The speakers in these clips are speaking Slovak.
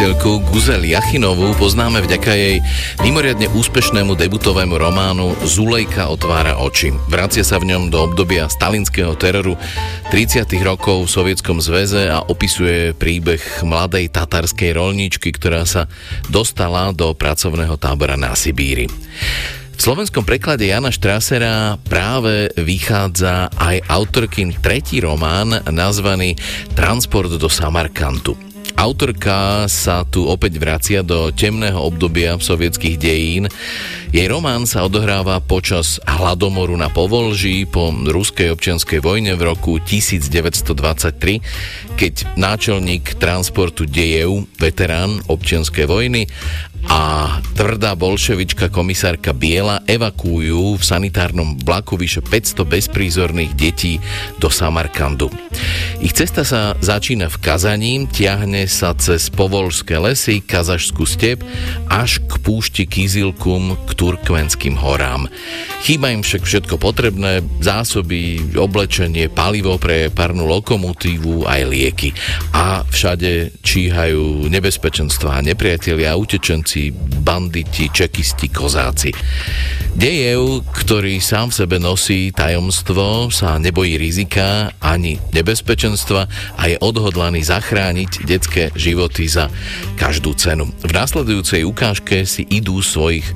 spisovateľku Guzel Jachinovú poznáme vďaka jej mimoriadne úspešnému debutovému románu Zulejka otvára oči. Vracia sa v ňom do obdobia stalinského teroru 30. rokov v Sovietskom zväze a opisuje príbeh mladej tatarskej rolničky, ktorá sa dostala do pracovného tábora na Sibíri. V slovenskom preklade Jana Štrasera práve vychádza aj autorkin tretí román nazvaný Transport do Samarkantu. Autorka sa tu opäť vracia do temného obdobia sovietských dejín. Jej román sa odohráva počas hladomoru na Povolží po ruskej občianskej vojne v roku 1923, keď náčelník transportu dejev, veterán občianskej vojny a tvrdá bolševička komisárka Biela evakuujú v sanitárnom vlaku vyše 500 bezprízorných detí do Samarkandu. Ich cesta sa začína v Kazaní, tiahne sa cez povolské lesy, kazašskú step až k púšti Kizilkum k Turkmenským horám. Chýba im však všetko potrebné, zásoby, oblečenie, palivo pre parnú lokomotívu aj lieky. A všade číhajú nebezpečenstva, nepriatelia, utečenci banditi, čekisti, kozáci. Dejev, ktorý sám v sebe nosí tajomstvo, sa nebojí rizika ani nebezpečenstva a je odhodlaný zachrániť detské životy za každú cenu. V následujúcej ukážke si idú svojich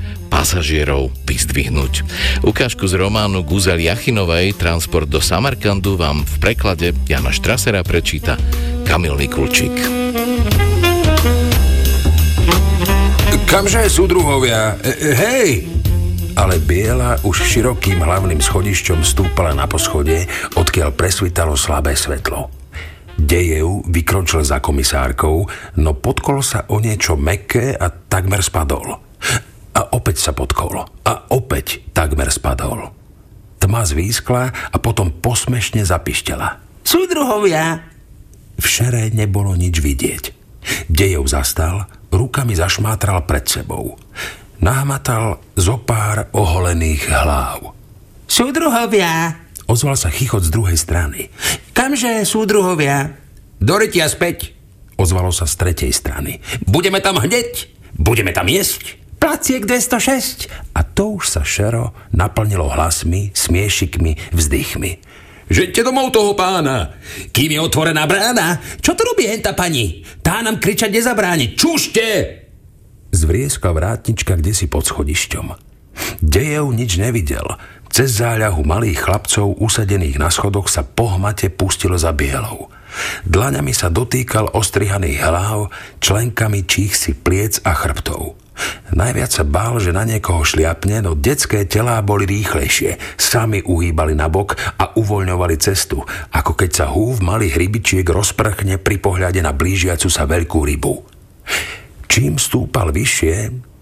pasažierov vyzdvihnúť. Ukážku z románu Guzel Jachinovej Transport do Samarkandu vám v preklade Jana Štrasera prečíta Kamil Mikulčík. Kamže, súdruhovia? E, e, hej! Ale Biela už širokým hlavným schodišťom stúpala na poschode, odkiaľ presvítalo slabé svetlo. Dejev vykročil za komisárkou, no podkol sa o niečo meké a takmer spadol. A opäť sa podkol. A opäť takmer spadol. Tma zvýskla a potom posmešne zapištela. Súdruhovia! V šere nebolo nič vidieť. Dejov zastal, rukami zašmátral pred sebou. Nahmatal zo pár oholených hlav. Súdruhovia! Ozval sa chichot z druhej strany. Kamže, súdruhovia? Do späť! Ozvalo sa z tretej strany. Budeme tam hneď! Budeme tam jesť! Placiek 206! A to už sa šero naplnilo hlasmi, smiešikmi, vzdychmi. Žeďte domov toho pána. Kým je otvorená brána, čo tu robí henta pani? Tá nám kričať nezabráni. Čušte! Zvrieskla vrátnička kde si pod schodišťom. Dejev nič nevidel. Cez záľahu malých chlapcov usadených na schodoch sa pohmate pustilo za bielou. Dlaňami sa dotýkal ostrihaných hlav, členkami čích si pliec a chrbtov. Najviac sa bál, že na niekoho šliapne, no detské telá boli rýchlejšie. Sami uhýbali na bok a uvoľňovali cestu, ako keď sa húv malých rybičiek rozprchne pri pohľade na blížiacu sa veľkú rybu. Čím stúpal vyššie,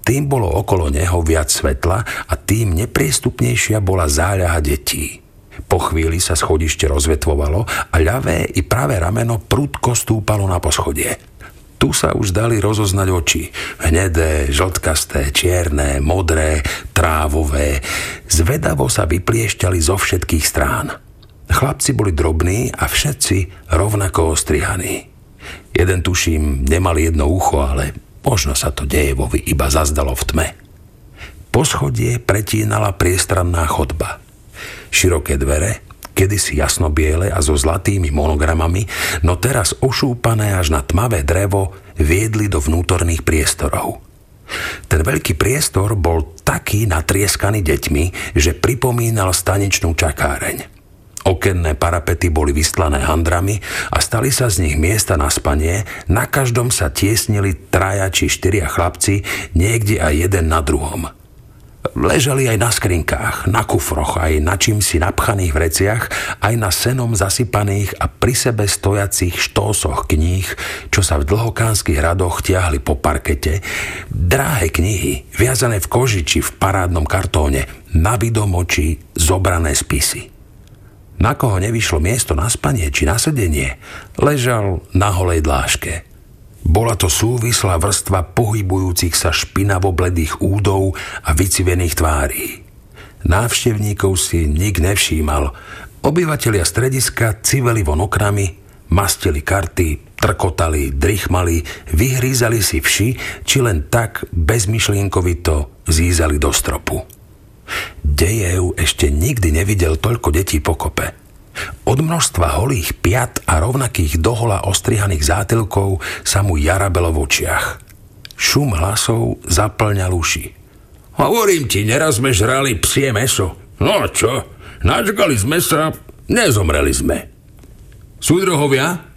tým bolo okolo neho viac svetla a tým nepriestupnejšia bola záľaha detí. Po chvíli sa schodište rozvetvovalo a ľavé i pravé rameno prudko stúpalo na poschodie. Tu sa už dali rozoznať oči. Hnedé, žltkasté, čierne, modré, trávové. Zvedavo sa vypliešťali zo všetkých strán. Chlapci boli drobní a všetci rovnako ostrihaní. Jeden tuším nemal jedno ucho, ale možno sa to Dejevovi iba zazdalo v tme. Poschodie pretínala priestranná chodba. Široké dvere, kedysi jasnobiele a so zlatými monogramami, no teraz ošúpané až na tmavé drevo viedli do vnútorných priestorov. Ten veľký priestor bol taký natrieskaný deťmi, že pripomínal staničnú čakáreň. Okenné parapety boli vystlané handrami a stali sa z nich miesta na spanie, na každom sa tiesnili traja či štyria chlapci, niekde aj jeden na druhom – Ležali aj na skrinkách, na kufroch, aj na čímsi napchaných vreciach, aj na senom zasypaných a pri sebe stojacích štósoch kníh, čo sa v dlhokánskych radoch tiahli po parkete. Dráhe knihy, viazané v koži či v parádnom kartóne, na vidomoči zobrané spisy. Na koho nevyšlo miesto na spanie či na sedenie, ležal na holej dláške – bola to súvislá vrstva pohybujúcich sa špinavo-bledých údov a vycivených tvárí. Návštevníkov si nik nevšímal. Obyvatelia strediska civeli von okrami, mastili karty, trkotali, drichmali, vyhrízali si vši, či len tak bezmyšlienkovito zízali do stropu. Dejev ešte nikdy nevidel toľko detí pokope. Od množstva holých piat a rovnakých dohola ostrihaných zátilkov sa mu jarabelo v očiach. Šum hlasov zaplňal uši. Hovorím ti, neraz sme žrali psie meso. No čo, načkali sme sa, nezomreli sme. Súdrohovia,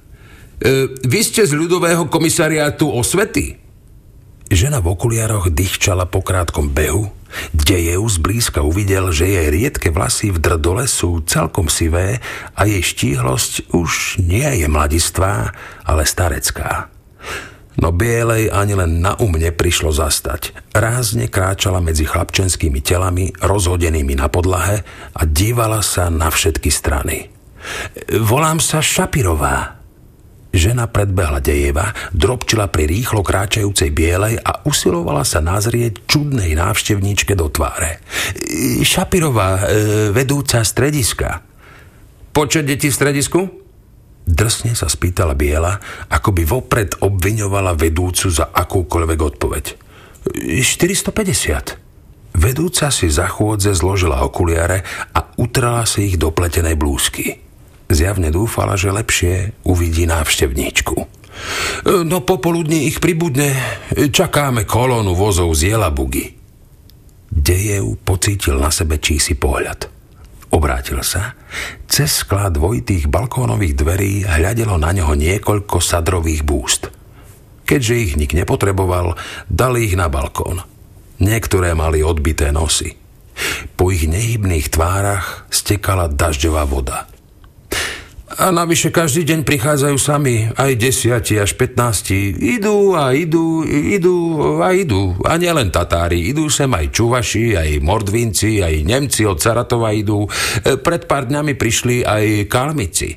E, vy ste z ľudového komisariátu osvety? Žena v okuliaroch dýchčala po krátkom behu. Dejev zblízka uvidel, že jej riedke vlasy v drdole sú celkom sivé a jej štíhlosť už nie je mladistvá, ale starecká. No bielej ani len na umne prišlo zastať. Rázne kráčala medzi chlapčenskými telami, rozhodenými na podlahe a dívala sa na všetky strany. Volám sa Šapirová, Žena predbehla Dejeva, drobčila pri rýchlo kráčajúcej bielej a usilovala sa nazrieť čudnej návštevníčke do tváre. Šapirová, e, vedúca strediska. Počet detí v stredisku? Drsne sa spýtala Biela, ako by vopred obviňovala vedúcu za akúkoľvek odpoveď. 450. Vedúca si za chôdze zložila okuliare a utrala si ich do pletenej blúzky. Zjavne dúfala, že lepšie uvidí návštevníčku. E, no popoludní ich pribudne. Čakáme kolónu vozov z Jelabugy. Dejev pocítil na sebe čísi pohľad. Obrátil sa. Cez sklá dvojitých balkónových dverí hľadelo na neho niekoľko sadrových búst. Keďže ich nik nepotreboval, dali ich na balkón. Niektoré mali odbité nosy. Po ich nehybných tvárach stekala dažďová voda – a navyše každý deň prichádzajú sami, aj desiati až 15. Idú a idú, idú a idú. A nielen Tatári, idú sem aj Čuvaši, aj Mordvinci, aj Nemci od Saratova idú. E, pred pár dňami prišli aj Kalmici.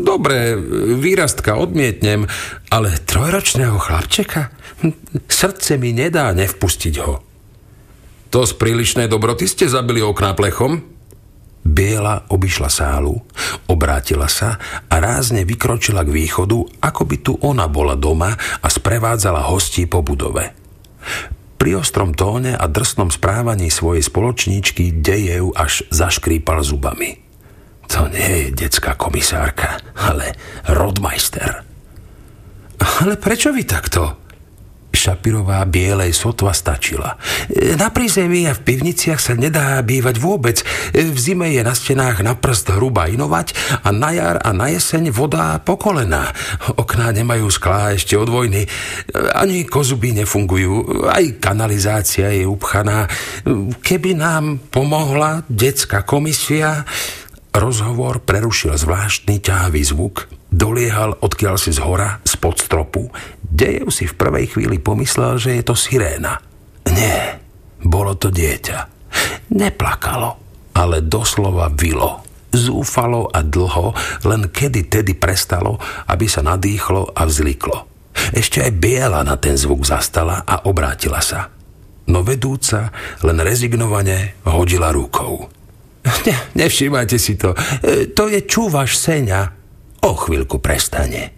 Dobre, výrastka odmietnem, ale trojročného chlapčeka? Srdce mi nedá nevpustiť ho. To z prílišnej dobroty ste zabili okná plechom? Biela obišla sálu, obrátila sa a rázne vykročila k východu, ako by tu ona bola doma a sprevádzala hostí po budove. Pri ostrom tóne a drsnom správaní svojej spoločníčky Dejev až zaškrípal zubami. To nie je detská komisárka, ale rodmajster. Ale prečo vy takto? Šapirová bielej sotva stačila. Na prízemí a v pivniciach sa nedá bývať vôbec. V zime je na stenách na prst hruba inovať a na jar a na jeseň voda po. Okná nemajú sklá ešte od vojny. Ani kozuby nefungujú. Aj kanalizácia je upchaná. Keby nám pomohla detská komisia... Rozhovor prerušil zvláštny ťahavý zvuk, doliehal odkiaľ si z hora, spod stropu, Dejev si v prvej chvíli pomyslel, že je to siréna. Nie, bolo to dieťa. Neplakalo, ale doslova vilo. Zúfalo a dlho, len kedy tedy prestalo, aby sa nadýchlo a vzliklo. Ešte aj Biela na ten zvuk zastala a obrátila sa. No vedúca len rezignovane hodila rukou. Ne, nevšímajte si to. E, to je čúvaš Seňa. O chvíľku prestane.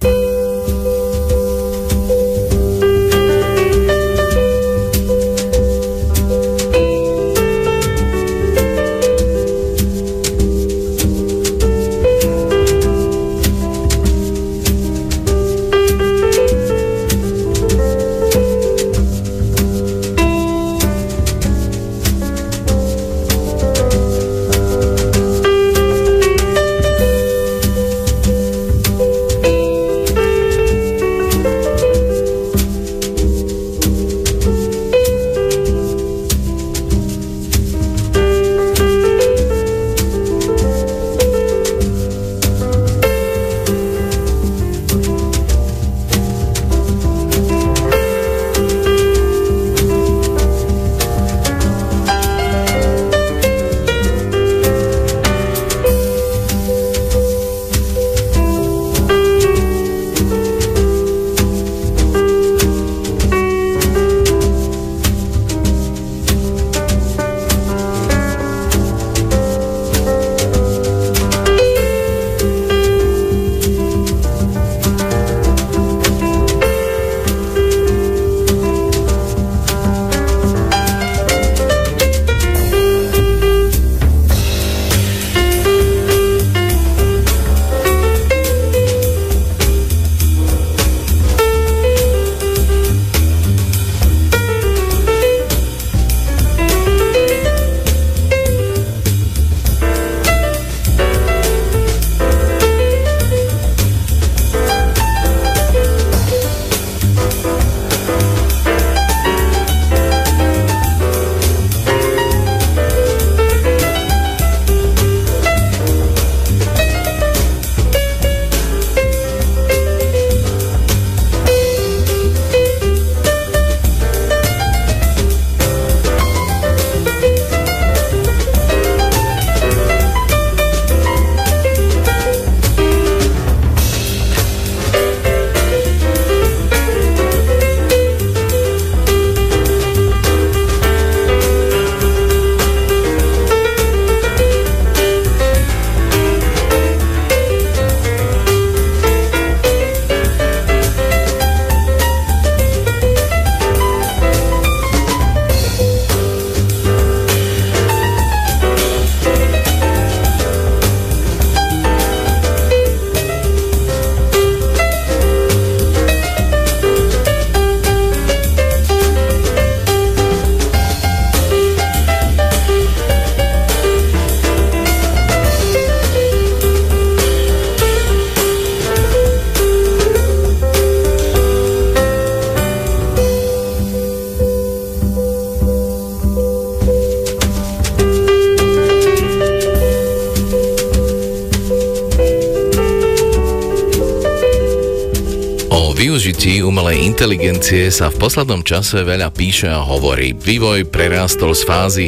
Využití umelej inteligencie sa v poslednom čase veľa píše a hovorí. Vývoj prerástol z fázy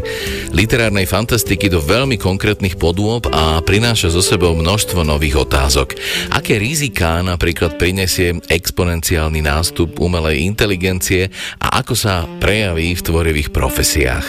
literárnej fantastiky do veľmi konkrétnych podôb a prináša so sebou množstvo nových otázok. Aké riziká napríklad prinesie exponenciálny nástup umelej inteligencie a ako sa prejaví v tvorivých profesiách?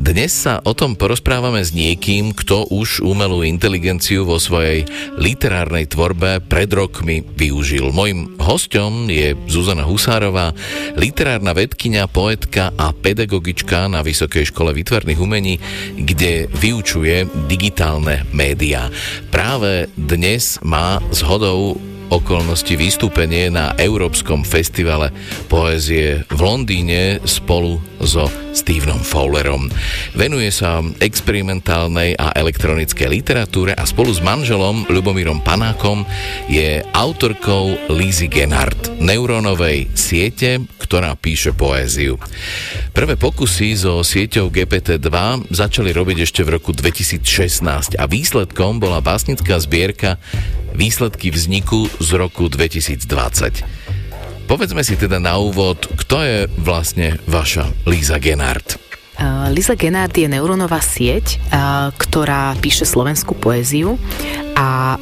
Dnes sa o tom porozprávame s niekým, kto už umelú inteligenciu vo svojej literárnej tvorbe pred rokmi využil. Mojím hostom je Zuzana Husárová, literárna vedkynia, poetka a pedagogička na Vysokej škole výtvarných umení, kde vyučuje digitálne médiá. Práve dnes má zhodou okolnosti vystúpenie na Európskom festivale poézie v Londýne spolu so Stevenom Fowlerom. Venuje sa experimentálnej a elektronickej literatúre a spolu s manželom Ľubomírom Panákom je autorkou Lizzy Genhardt, neurónovej siete, ktorá píše poéziu. Prvé pokusy so sieťou GPT-2 začali robiť ešte v roku 2016 a výsledkom bola básnická zbierka Výsledky vzniku z roku 2020. Povedzme si teda na úvod, kto je vlastne vaša Líza Genard. Lisa Genard je neurónová sieť, ktorá píše slovenskú poéziu a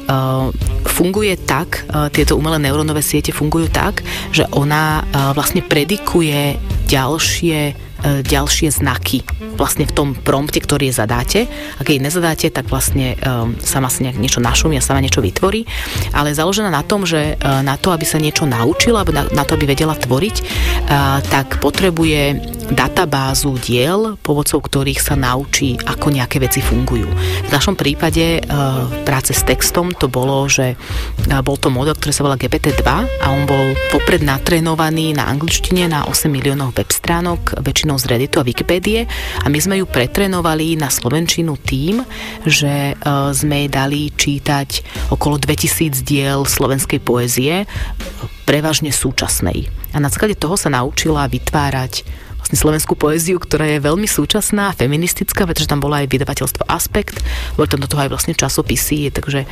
funguje tak, tieto umelé neurónové siete fungujú tak, že ona vlastne predikuje ďalšie ďalšie znaky vlastne v tom prompte, ktorý je zadáte. Ak jej nezadáte, tak vlastne um, sama si nejak niečo našumí a sama niečo vytvorí, ale založená na tom, že uh, na to, aby sa niečo naučila, alebo na, to, aby vedela tvoriť, tak potrebuje databázu diel, pomocou ktorých sa naučí, ako nejaké veci fungujú. V našom prípade uh, práce s textom to bolo, že bol to model, ktorý sa volá GPT-2 a on bol popred natrénovaný na angličtine na 8 miliónov web stránok, väčšinou z Redditu a Wikipédie a my sme ju pretrenovali na Slovenčinu tým, že uh, sme jej dali čítať okolo 2000 diel slovenskej poézie, prevažne súčasnej. A na základe toho sa naučila vytvárať vlastne slovenskú poéziu, ktorá je veľmi súčasná, feministická, pretože tam bola aj vydavateľstvo Aspekt, boli tam do toho aj vlastne časopisy, takže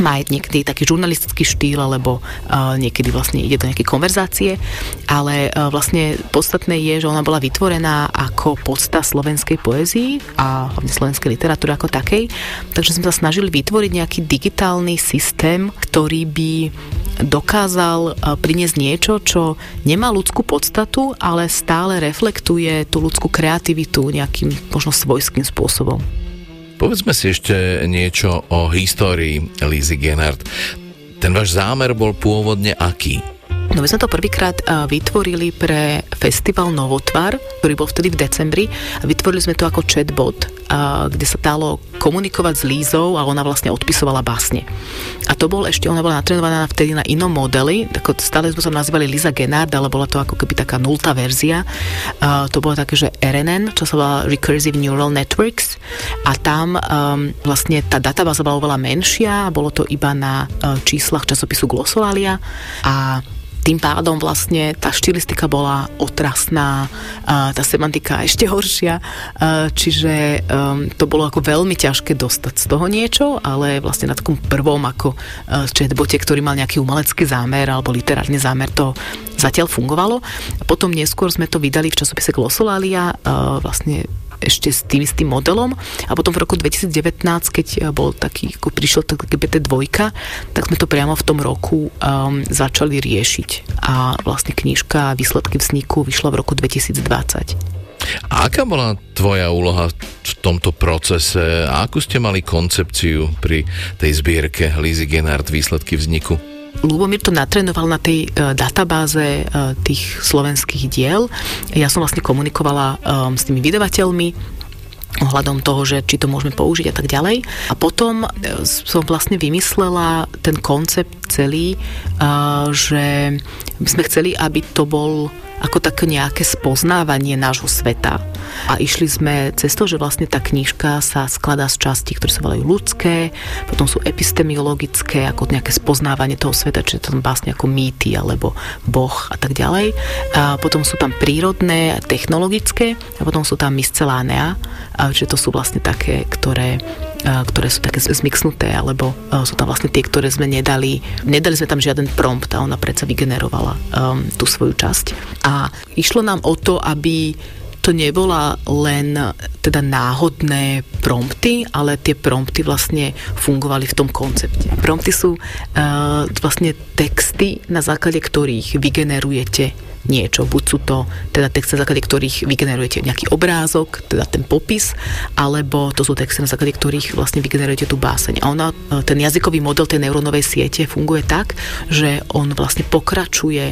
má aj niekedy taký žurnalistický štýl, alebo uh, niekedy vlastne ide do nejaké konverzácie, ale uh, vlastne podstatné je, že ona bola vytvorená ako podsta slovenskej poézii a hlavne slovenskej literatúry ako takej, takže sme sa snažili vytvoriť nejaký digitálny systém, ktorý by dokázal uh, priniesť niečo, čo nemá ľudskú podstatu, ale stále reflektuje tú ľudskú kreativitu nejakým možno svojským spôsobom. Povedzme si ešte niečo o histórii Lizzy Gennard. Ten váš zámer bol pôvodne aký? No my sme to prvýkrát vytvorili pre festival Novotvar, ktorý bol vtedy v decembri a vytvorili sme to ako chatbot, kde sa dalo komunikovať s Lízou a ona vlastne odpisovala básne. A to bol ešte, ona bola natrenovaná vtedy na inom modeli, stále sme sa nazývali Liza Gennard, ale bola to ako keby taká nultá verzia. to bolo také, že RNN, čo sa volá Recursive Neural Networks a tam um, vlastne tá databáza bola oveľa menšia, bolo to iba na uh, číslach časopisu Glossolalia a tým pádom vlastne tá štilistika bola otrasná, tá semantika ešte horšia, čiže um, to bolo ako veľmi ťažké dostať z toho niečo, ale vlastne na takom prvom ako chatbote, ktorý mal nejaký umelecký zámer alebo literárny zámer, to zatiaľ fungovalo. Potom neskôr sme to vydali v časopise Glossolalia, vlastne ešte s tým istým modelom a potom v roku 2019, keď eh, bol taký, ako prišiel tak GPT-2, tak sme to priamo v tom roku um, začali riešiť a vlastne knižka Výsledky vzniku vyšla v roku 2020. A aká bola tvoja úloha v tomto procese a akú ste mali koncepciu pri tej zbierke Lizzy Genard Výsledky vzniku? Lubomír to natrenoval na tej uh, databáze uh, tých slovenských diel. Ja som vlastne komunikovala um, s tými vydavateľmi, ohľadom toho, že či to môžeme použiť a tak ďalej. A potom som vlastne vymyslela ten koncept celý, že sme chceli, aby to bol ako také nejaké spoznávanie nášho sveta. A išli sme cez to, že vlastne tá knižka sa skladá z častí, ktoré sa volajú ľudské, potom sú epistemiologické, ako nejaké spoznávanie toho sveta, čiže tam vlastne ako mýty alebo boh a tak ďalej. A potom sú tam prírodné, technologické a potom sú tam miscelánea, čiže to sú vlastne také, ktoré ktoré sú také zmixnuté, alebo sú tam vlastne tie, ktoré sme nedali. Nedali sme tam žiaden prompt a ona predsa vygenerovala um, tú svoju časť. A išlo nám o to, aby to nebola len teda náhodné prompty, ale tie prompty vlastne fungovali v tom koncepte. Prompty sú uh, vlastne texty, na základe ktorých vygenerujete niečo. Buď sú to teda texty, na základe ktorých vygenerujete nejaký obrázok, teda ten popis, alebo to sú texty, na základe ktorých vlastne vygenerujete tú báseň. A ona, e, ten jazykový model tej neurónovej siete funguje tak, že on vlastne pokračuje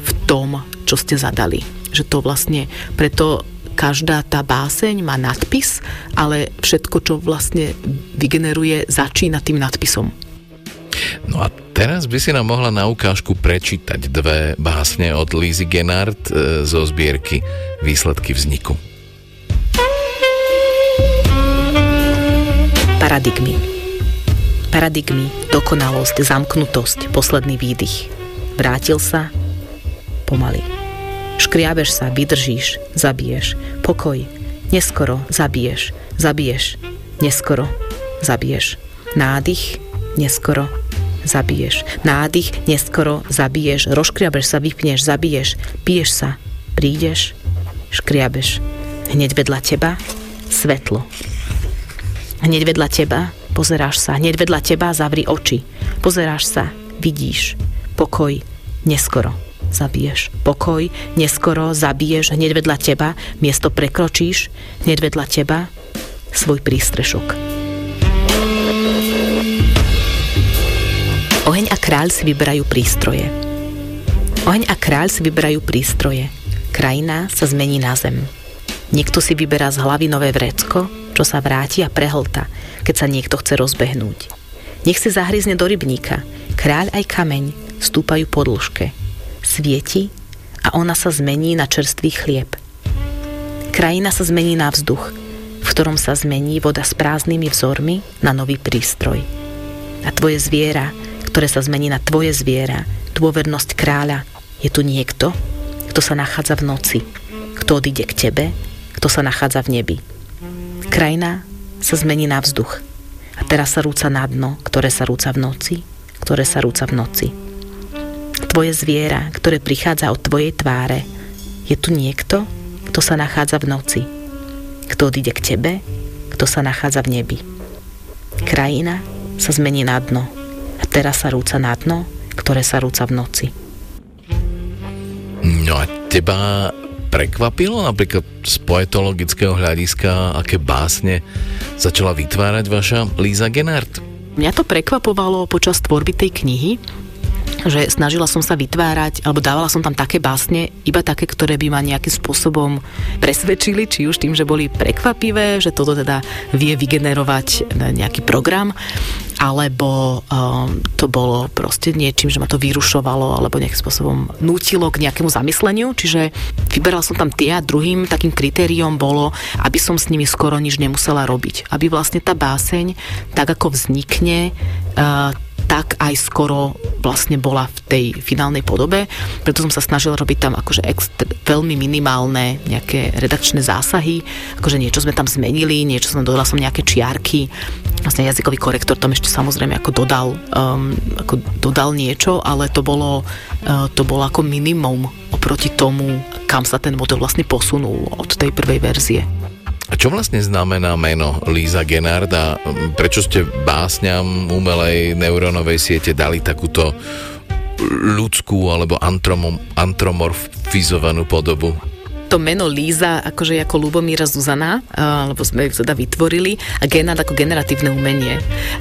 v tom, čo ste zadali. Že to vlastne, preto každá tá báseň má nadpis, ale všetko, čo vlastne vygeneruje, začína tým nadpisom. No a teraz by si nám mohla na ukážku prečítať dve básne od Lizy Genard e, zo zbierky Výsledky vzniku. Paradigmy. Paradigmy, dokonalosť, zamknutosť, posledný výdych. Vrátil sa pomaly. Škriabeš sa, vydržíš, zabiješ. Pokoj. Neskoro zabiješ, zabiješ. Neskoro zabiješ. Nádych, neskoro zabiješ. Nádych, neskoro zabiješ. Rozkriabeš sa, vypneš, zabiješ. Piješ sa, prídeš, škriabeš. Hneď vedľa teba svetlo. Hneď vedľa teba pozeráš sa. Hneď vedľa teba zavri oči. Pozeráš sa, vidíš. Pokoj, neskoro zabiješ. Pokoj, neskoro zabiješ hneď vedľa teba, miesto prekročíš, hneď vedľa teba svoj prístrešok. Oheň a kráľ si vyberajú prístroje. Oheň a kráľ si vyberajú prístroje. Krajina sa zmení na zem. Niekto si vyberá z hlavy nové vrecko, čo sa vráti a prehlta, keď sa niekto chce rozbehnúť. Nech si zahryzne do rybníka. Kráľ aj kameň stúpajú po dĺžke svieti a ona sa zmení na čerstvý chlieb. Krajina sa zmení na vzduch, v ktorom sa zmení voda s prázdnymi vzormi na nový prístroj. A tvoje zviera, ktoré sa zmení na tvoje zviera, dôvernosť kráľa, je tu niekto, kto sa nachádza v noci, kto odíde k tebe, kto sa nachádza v nebi. Krajina sa zmení na vzduch a teraz sa rúca na dno, ktoré sa rúca v noci, ktoré sa rúca v noci tvoje zviera, ktoré prichádza od tvojej tváre. Je tu niekto, kto sa nachádza v noci. Kto odíde k tebe, kto sa nachádza v nebi. Krajina sa zmení na dno teraz sa rúca na dno, ktoré sa rúca v noci. No a teba prekvapilo napríklad z poetologického hľadiska, aké básne začala vytvárať vaša Líza Genard? Mňa to prekvapovalo počas tvorby tej knihy, že snažila som sa vytvárať, alebo dávala som tam také básne, iba také, ktoré by ma nejakým spôsobom presvedčili, či už tým, že boli prekvapivé, že toto teda vie vygenerovať nejaký program, alebo um, to bolo proste niečím, že ma to vyrušovalo, alebo nejakým spôsobom nutilo k nejakému zamysleniu, čiže vyberal som tam tie a druhým takým kritériom bolo, aby som s nimi skoro nič nemusela robiť. Aby vlastne tá báseň, tak ako vznikne, uh, tak aj skoro vlastne bola v tej finálnej podobe. Preto som sa snažila robiť tam akože extr- veľmi minimálne nejaké redakčné zásahy, akože niečo sme tam zmenili, niečo som dodala som nejaké čiarky, vlastne jazykový korektor tam ešte samozrejme ako dodal, um, ako dodal niečo, ale to bolo, uh, to bolo ako minimum oproti tomu, kam sa ten model vlastne posunul od tej prvej verzie. A čo vlastne znamená meno Líza Genard a prečo ste básňam umelej neurónovej siete dali takúto ľudskú alebo antromorfizovanú podobu? To meno Líza akože ako Lubomíra Zuzana, lebo sme ju teda vytvorili a Genát ako generatívne umenie.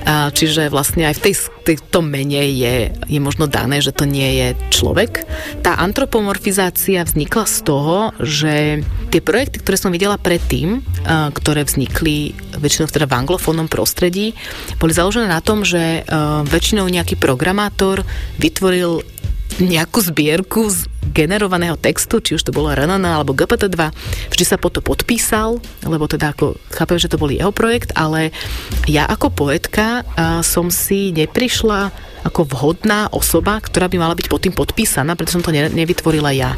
Čiže vlastne aj v tej, tej, mene je, je možno dané, že to nie je človek. Tá antropomorfizácia vznikla z toho, že tie projekty, ktoré som videla predtým, ktoré vznikli väčšinou teda v anglofónnom prostredí, boli založené na tom, že väčšinou nejaký programátor vytvoril nejakú zbierku z generovaného textu, či už to bolo RNN alebo GPT-2, vždy sa po to podpísal, lebo teda ako chápem, že to bol jeho projekt, ale ja ako poetka som si neprišla ako vhodná osoba, ktorá by mala byť pod tým podpísaná, preto som to ne, nevytvorila ja.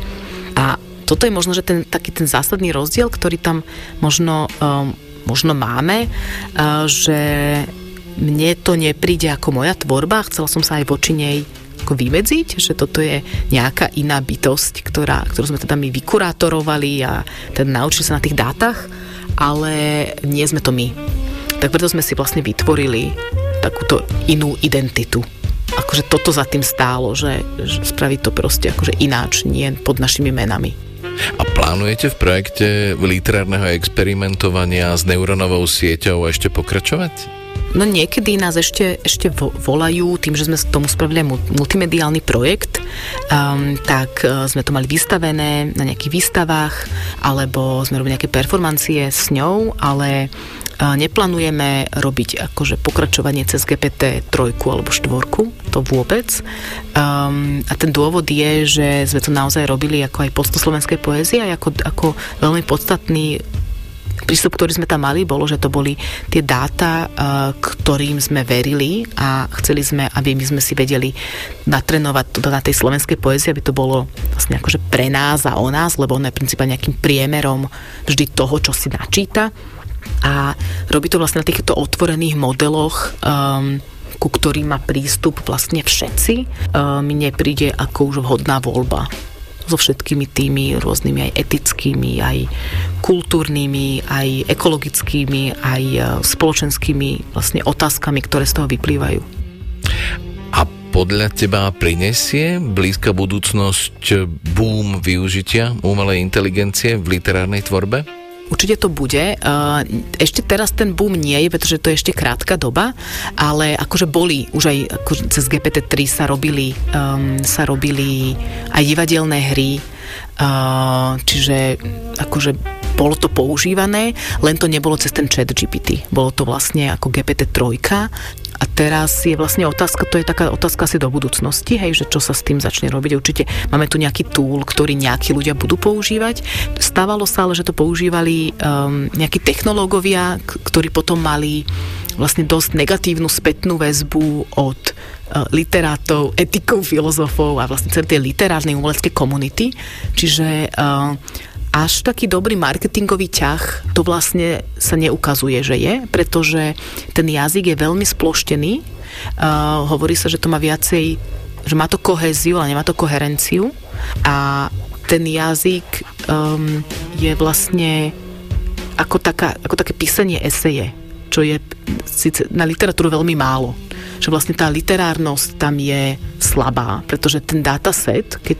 A toto je možno, že ten taký ten zásadný rozdiel, ktorý tam možno um, možno máme, že mne to nepríde ako moja tvorba, chcela som sa aj voči nej ako vymedziť, že toto je nejaká iná bytosť, ktorá, ktorú sme teda my vykurátorovali a teda naučili sa na tých dátach, ale nie sme to my. Tak preto sme si vlastne vytvorili takúto inú identitu. Akože toto za tým stálo, že, že spraviť to proste akože ináč, nie pod našimi menami. A plánujete v projekte literárneho experimentovania s neuronovou sieťou ešte pokračovať? No niekedy nás ešte, ešte volajú, tým, že sme tomu spravili multimediálny projekt, um, tak uh, sme to mali vystavené na nejakých výstavách, alebo sme robili nejaké performancie s ňou, ale uh, neplánujeme robiť akože pokračovanie cez GPT trojku alebo štvorku, to vôbec. Um, a ten dôvod je, že sme to naozaj robili ako aj postoslovenskej poézie a ako, ako veľmi podstatný prístup, ktorý sme tam mali, bolo, že to boli tie dáta, eh, ktorým sme verili a chceli sme, aby my sme si vedeli natrenovať to na tej slovenskej poézii, aby to bolo vlastne akože pre nás a o nás, lebo ono je princípe nejakým priemerom vždy toho, čo si načíta. A robí to vlastne na týchto otvorených modeloch um, ku ktorým má prístup vlastne všetci, um, mi nepríde ako už vhodná voľba so všetkými tými rôznymi aj etickými, aj kultúrnymi, aj ekologickými, aj e, spoločenskými vlastne otázkami, ktoré z toho vyplývajú. A podľa teba prinesie blízka budúcnosť boom využitia umelej inteligencie v literárnej tvorbe? Určite to bude. Ešte teraz ten boom nie je, pretože to je ešte krátka doba, ale akože boli, už aj ako cez GPT-3 sa robili, um, sa robili aj divadelné hry, uh, čiže akože bolo to používané, len to nebolo cez ten chat GPT. Bolo to vlastne ako GPT-3 a teraz je vlastne otázka, to je taká otázka asi do budúcnosti, hej, že čo sa s tým začne robiť. Určite máme tu nejaký tool, ktorý nejakí ľudia budú používať. Stávalo sa ale, že to používali um, nejakí technológovia, ktorí potom mali vlastne dosť negatívnu spätnú väzbu od uh, literátov, etikov, filozofov a vlastne celé tej literárnej umeleckej komunity. Čiže uh, až taký dobrý marketingový ťah to vlastne sa neukazuje, že je, pretože ten jazyk je veľmi sploštený. Uh, hovorí sa, že to má viacej, že má to kohéziu, ale nemá to koherenciu. A ten jazyk um, je vlastne ako, taká, ako také písanie eseje, čo je síce na literatúru veľmi málo. Že vlastne tá literárnosť tam je slabá, pretože ten dataset, keď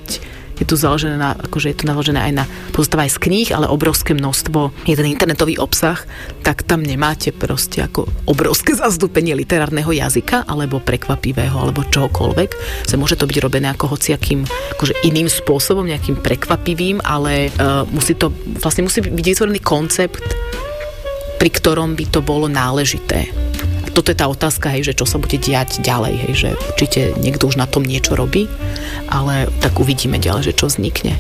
je tu založené na, akože je to naložené aj na, pozostáva aj z kníh, ale obrovské množstvo, je ten internetový obsah, tak tam nemáte proste ako obrovské zastúpenie literárneho jazyka, alebo prekvapivého, alebo čohokoľvek. Že môže to byť robené ako hociakým akože iným spôsobom, nejakým prekvapivým, ale uh, musí to, vlastne musí byť vytvorený koncept, pri ktorom by to bolo náležité toto je tá otázka, hej, že čo sa bude diať ďalej, hej, že určite niekto už na tom niečo robí, ale tak uvidíme ďalej, že čo vznikne.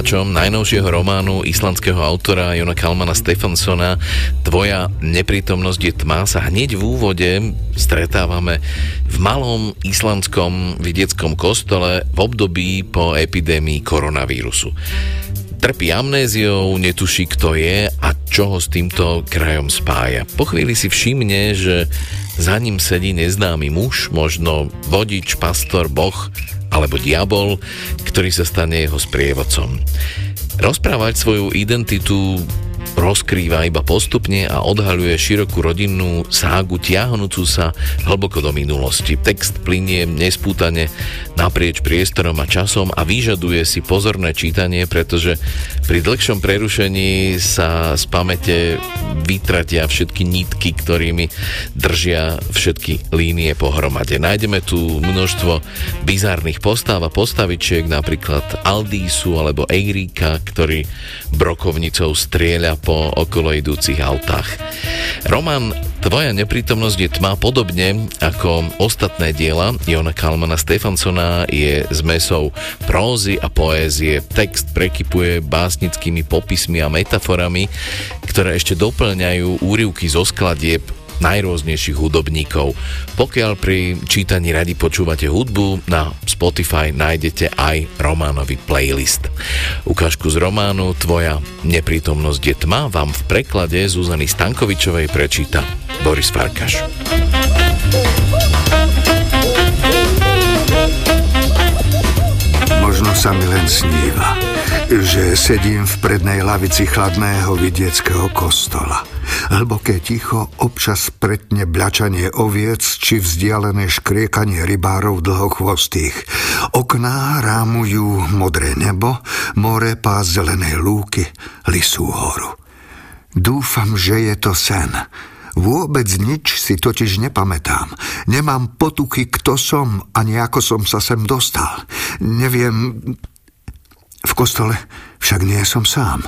S rozprávačom najnovšieho románu islandského autora Jona Kalmana Stefansona Tvoja neprítomnosť je tma sa hneď v úvode stretávame v malom islandskom vidieckom kostole v období po epidémii koronavírusu. Trpí amnéziou, netuší kto je a čo ho s týmto krajom spája. Po chvíli si všimne, že za ním sedí neznámy muž, možno vodič, pastor, boh alebo diabol, ktorý sa stane jeho sprievodcom. Rozprávať svoju identitu rozkrýva iba postupne a odhaľuje širokú rodinnú ságu tiahnúcu sa hlboko do minulosti. Text plinie nespútane naprieč priestorom a časom a vyžaduje si pozorné čítanie, pretože pri dlhšom prerušení sa z pamäte vytratia všetky nitky, ktorými držia všetky línie pohromade. Nájdeme tu množstvo bizárnych postáv a postavičiek, napríklad Aldísu alebo Eiríka, ktorý brokovnicou strieľa po okolo idúcich autách. Román Tvoja neprítomnosť je tma podobne ako ostatné diela Jona Kalmana Stefansona je zmesou prózy a poézie. Text prekypuje básnickými popismi a metaforami, ktoré ešte doplňajú úrivky zo skladieb najrôznejších hudobníkov. Pokiaľ pri čítaní radi počúvate hudbu, na Spotify nájdete aj románový playlist. Ukážku z románu Tvoja neprítomnosť je tma vám v preklade Zuzany Stankovičovej prečíta Boris Farkaš. Možno sa mi len sníva, že sedím v prednej lavici chladného vidieckého kostola. Hlboké ticho občas pretne bľačanie oviec či vzdialené škriekanie rybárov dlhochvostých. Okná rámujú modré nebo, more pás zelenej lúky, lisú horu. Dúfam, že je to sen. Vôbec nič si totiž nepamätám. Nemám potuchy, kto som, ani ako som sa sem dostal. Neviem... V kostole však nie som sám.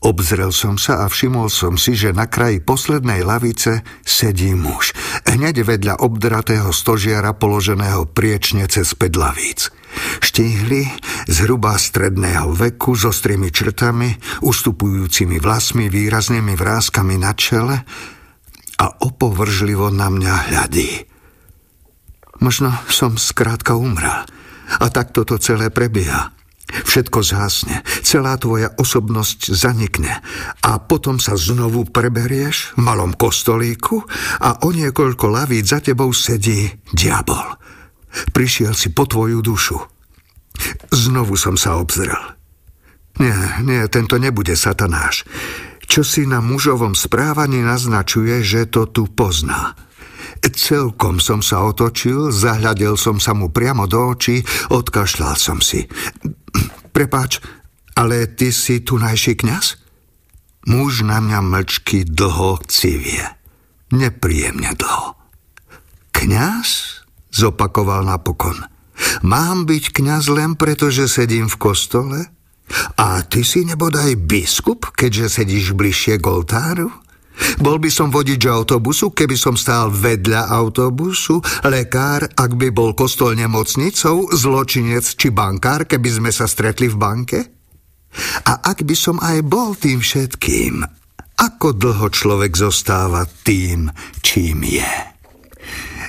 Obzrel som sa a všimol som si, že na kraji poslednej lavice sedí muž. Hneď vedľa obdratého stožiara položeného priečne cez lavíc. Štíhli, zhruba stredného veku, s ostrými črtami, ustupujúcimi vlasmi, výraznými vrázkami na čele, a opovržlivo na mňa hľadí. Možno som skrátka umrel. A tak toto celé prebieha. Všetko zhasne, celá tvoja osobnosť zanikne a potom sa znovu preberieš v malom kostolíku a o niekoľko laví za tebou sedí diabol. Prišiel si po tvoju dušu. Znovu som sa obzrel. Nie, nie, tento nebude satanáš čo si na mužovom správaní naznačuje, že to tu pozná. Celkom som sa otočil, zahľadel som sa mu priamo do očí, odkašľal som si. Prepáč, ale ty si tunajší kňaz? Muž na mňa mlčky dlho civie. Nepríjemne dlho. Kňaz? Zopakoval napokon. Mám byť kňaz len preto, že sedím v kostole? A ty si nebodaj biskup, keďže sedíš bližšie k oltáru? Bol by som vodič autobusu, keby som stál vedľa autobusu, lekár, ak by bol kostol nemocnicou, zločinec či bankár, keby sme sa stretli v banke? A ak by som aj bol tým všetkým, ako dlho človek zostáva tým, čím je?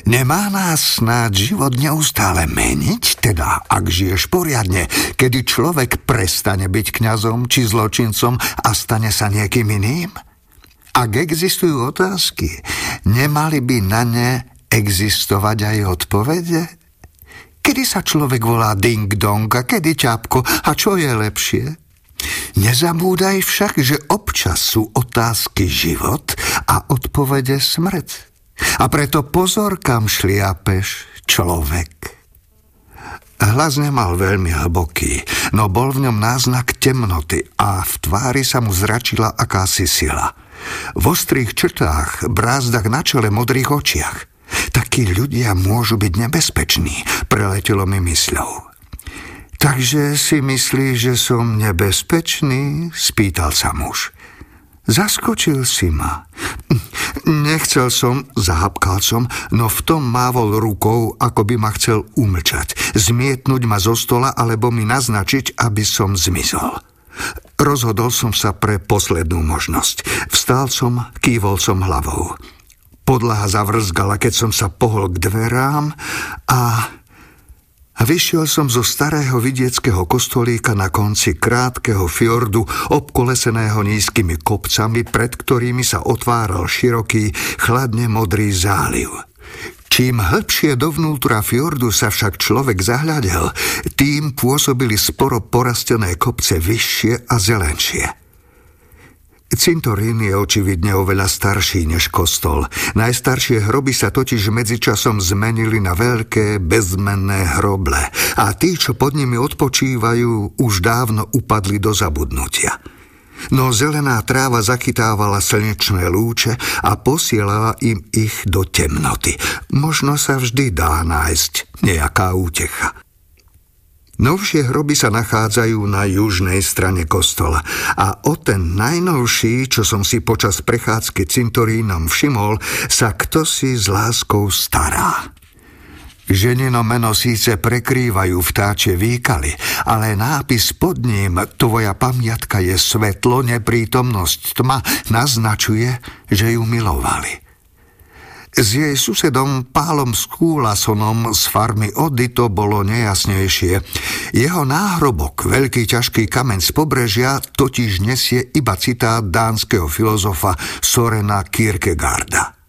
Nemá nás snáď život neustále meniť, teda ak žiješ poriadne, kedy človek prestane byť kňazom či zločincom a stane sa niekým iným? Ak existujú otázky, nemali by na ne existovať aj odpovede? Kedy sa človek volá ding-dong a kedy ťapko a čo je lepšie? Nezabúdaj však, že občas sú otázky život a odpovede smrť. A preto pozor, kam šliapeš, človek. Hlas nemal veľmi hlboký, no bol v ňom náznak temnoty a v tvári sa mu zračila akási sila. V ostrých črtách, brázdach na čele, modrých očiach. Takí ľudia môžu byť nebezpeční, preletelo mi mysľou. Takže si myslíš, že som nebezpečný? Spýtal sa muž. Zaskočil si ma. Nechcel som, zahapkal som, no v tom mávol rukou, ako by ma chcel umlčať, zmietnúť ma zo stola alebo mi naznačiť, aby som zmizol. Rozhodol som sa pre poslednú možnosť. Vstal som, kývol som hlavou. Podlaha zavrzgala, keď som sa pohol k dverám a a vyšiel som zo starého vidieckého kostolíka na konci krátkeho fjordu, obkoleseného nízkymi kopcami, pred ktorými sa otváral široký, chladne modrý záliv. Čím hĺbšie dovnútra fjordu sa však človek zahľadel, tým pôsobili sporo porastené kopce vyššie a zelenšie. Cintorín je očividne oveľa starší než kostol. Najstaršie hroby sa totiž medzičasom zmenili na veľké, bezmenné hroble a tí, čo pod nimi odpočívajú, už dávno upadli do zabudnutia. No zelená tráva zachytávala slnečné lúče a posielala im ich do temnoty. Možno sa vždy dá nájsť nejaká útecha. Novšie hroby sa nachádzajú na južnej strane kostola a o ten najnovší, čo som si počas prechádzky cintorínom všimol, sa kto si s láskou stará. Ženino meno síce prekrývajú vtáče výkaly, ale nápis pod ním Tvoja pamiatka je svetlo, neprítomnosť tma naznačuje, že ju milovali. S jej susedom Pálom Skúlasonom z farmy Ody to bolo nejasnejšie. Jeho náhrobok, veľký ťažký kameň z pobrežia, totiž nesie iba citát dánskeho filozofa Sorena Kierkegaarda.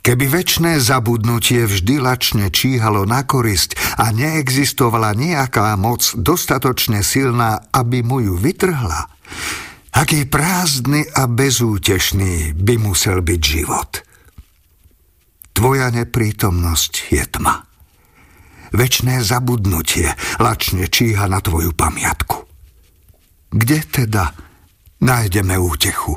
Keby väčšné zabudnutie vždy lačne číhalo na korisť a neexistovala nejaká moc dostatočne silná, aby mu ju vytrhla, aký prázdny a bezútešný by musel byť život – Tvoja neprítomnosť je tma. Večné zabudnutie lačne číha na tvoju pamiatku. Kde teda nájdeme útechu?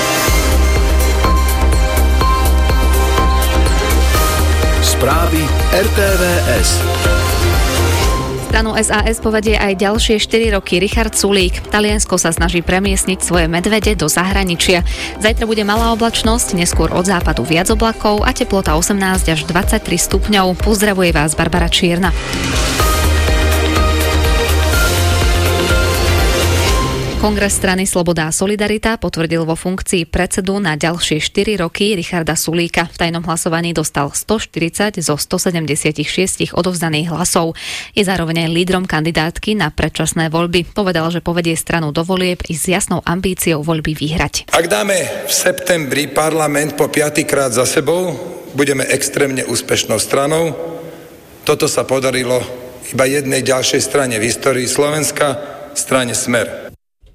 Správy RTVS. Stranu SAS povedie aj ďalšie 4 roky Richard Sulík. Taliansko sa snaží premiesniť svoje medvede do zahraničia. Zajtra bude malá oblačnosť, neskôr od západu viac oblakov a teplota 18 až 23 stupňov. Pozdravuje vás Barbara Čierna. Kongres strany Sloboda a Solidarita potvrdil vo funkcii predsedu na ďalšie 4 roky Richarda Sulíka. V tajnom hlasovaní dostal 140 zo 176 odovzdaných hlasov. Je zároveň aj lídrom kandidátky na predčasné voľby. Povedal, že povedie stranu do volieb i s jasnou ambíciou voľby vyhrať. Ak dáme v septembri parlament po piatýkrát za sebou, budeme extrémne úspešnou stranou. Toto sa podarilo iba jednej ďalšej strane v histórii Slovenska, strane Smer.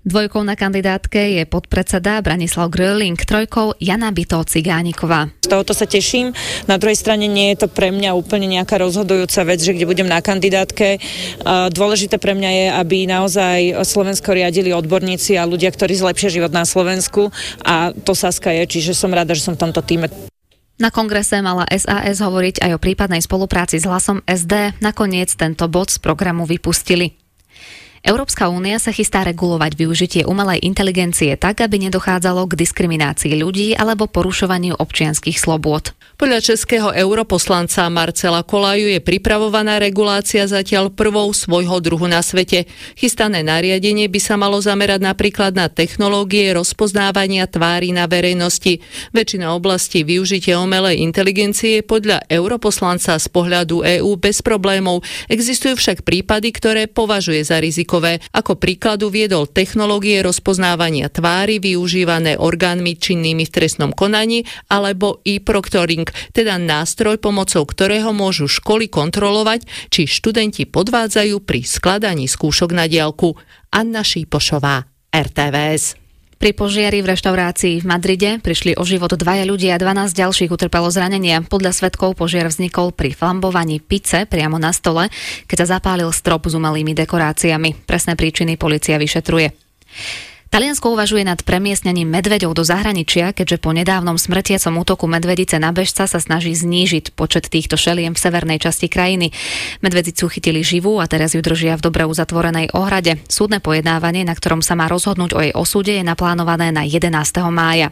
Dvojkou na kandidátke je podpredseda Branislav Gröling, trojkou Jana Bito Cigániková. Z tohoto sa teším. Na druhej strane nie je to pre mňa úplne nejaká rozhodujúca vec, že kde budem na kandidátke. Dôležité pre mňa je, aby naozaj Slovensko riadili odborníci a ľudia, ktorí zlepšia život na Slovensku a to Saska je, čiže som rada, že som v tomto týme. Na kongrese mala SAS hovoriť aj o prípadnej spolupráci s hlasom SD. Nakoniec tento bod z programu vypustili. Európska únia sa chystá regulovať využitie umelej inteligencie tak, aby nedochádzalo k diskriminácii ľudí alebo porušovaniu občianských slobôd. Podľa českého europoslanca Marcela Kolaju je pripravovaná regulácia zatiaľ prvou svojho druhu na svete. Chystané nariadenie by sa malo zamerať napríklad na technológie rozpoznávania tvári na verejnosti. Väčšina oblastí využitia umelej inteligencie je podľa europoslanca z pohľadu EÚ bez problémov. Existujú však prípady, ktoré považuje za rizikové. Ako príkladu viedol technológie rozpoznávania tvári využívané orgánmi činnými v trestnom konaní alebo e-proctoring teda nástroj, pomocou ktorého môžu školy kontrolovať, či študenti podvádzajú pri skladaní skúšok na diálku. Anna Šípošová, RTVS. Pri požiari v reštaurácii v Madride prišli o život dvaja ľudia a 12 ďalších utrpelo zranenia. Podľa svetkov požiar vznikol pri flambovaní pice priamo na stole, keď sa zapálil strop s umelými dekoráciami. Presné príčiny policia vyšetruje. Taliansko uvažuje nad premiestnením medveďov do zahraničia, keďže po nedávnom smrtiacom útoku medvedice na bežca sa snaží znížiť počet týchto šeliem v severnej časti krajiny. Medvedicu chytili živú a teraz ju držia v dobre uzatvorenej ohrade. Súdne pojednávanie, na ktorom sa má rozhodnúť o jej osude, je naplánované na 11. mája.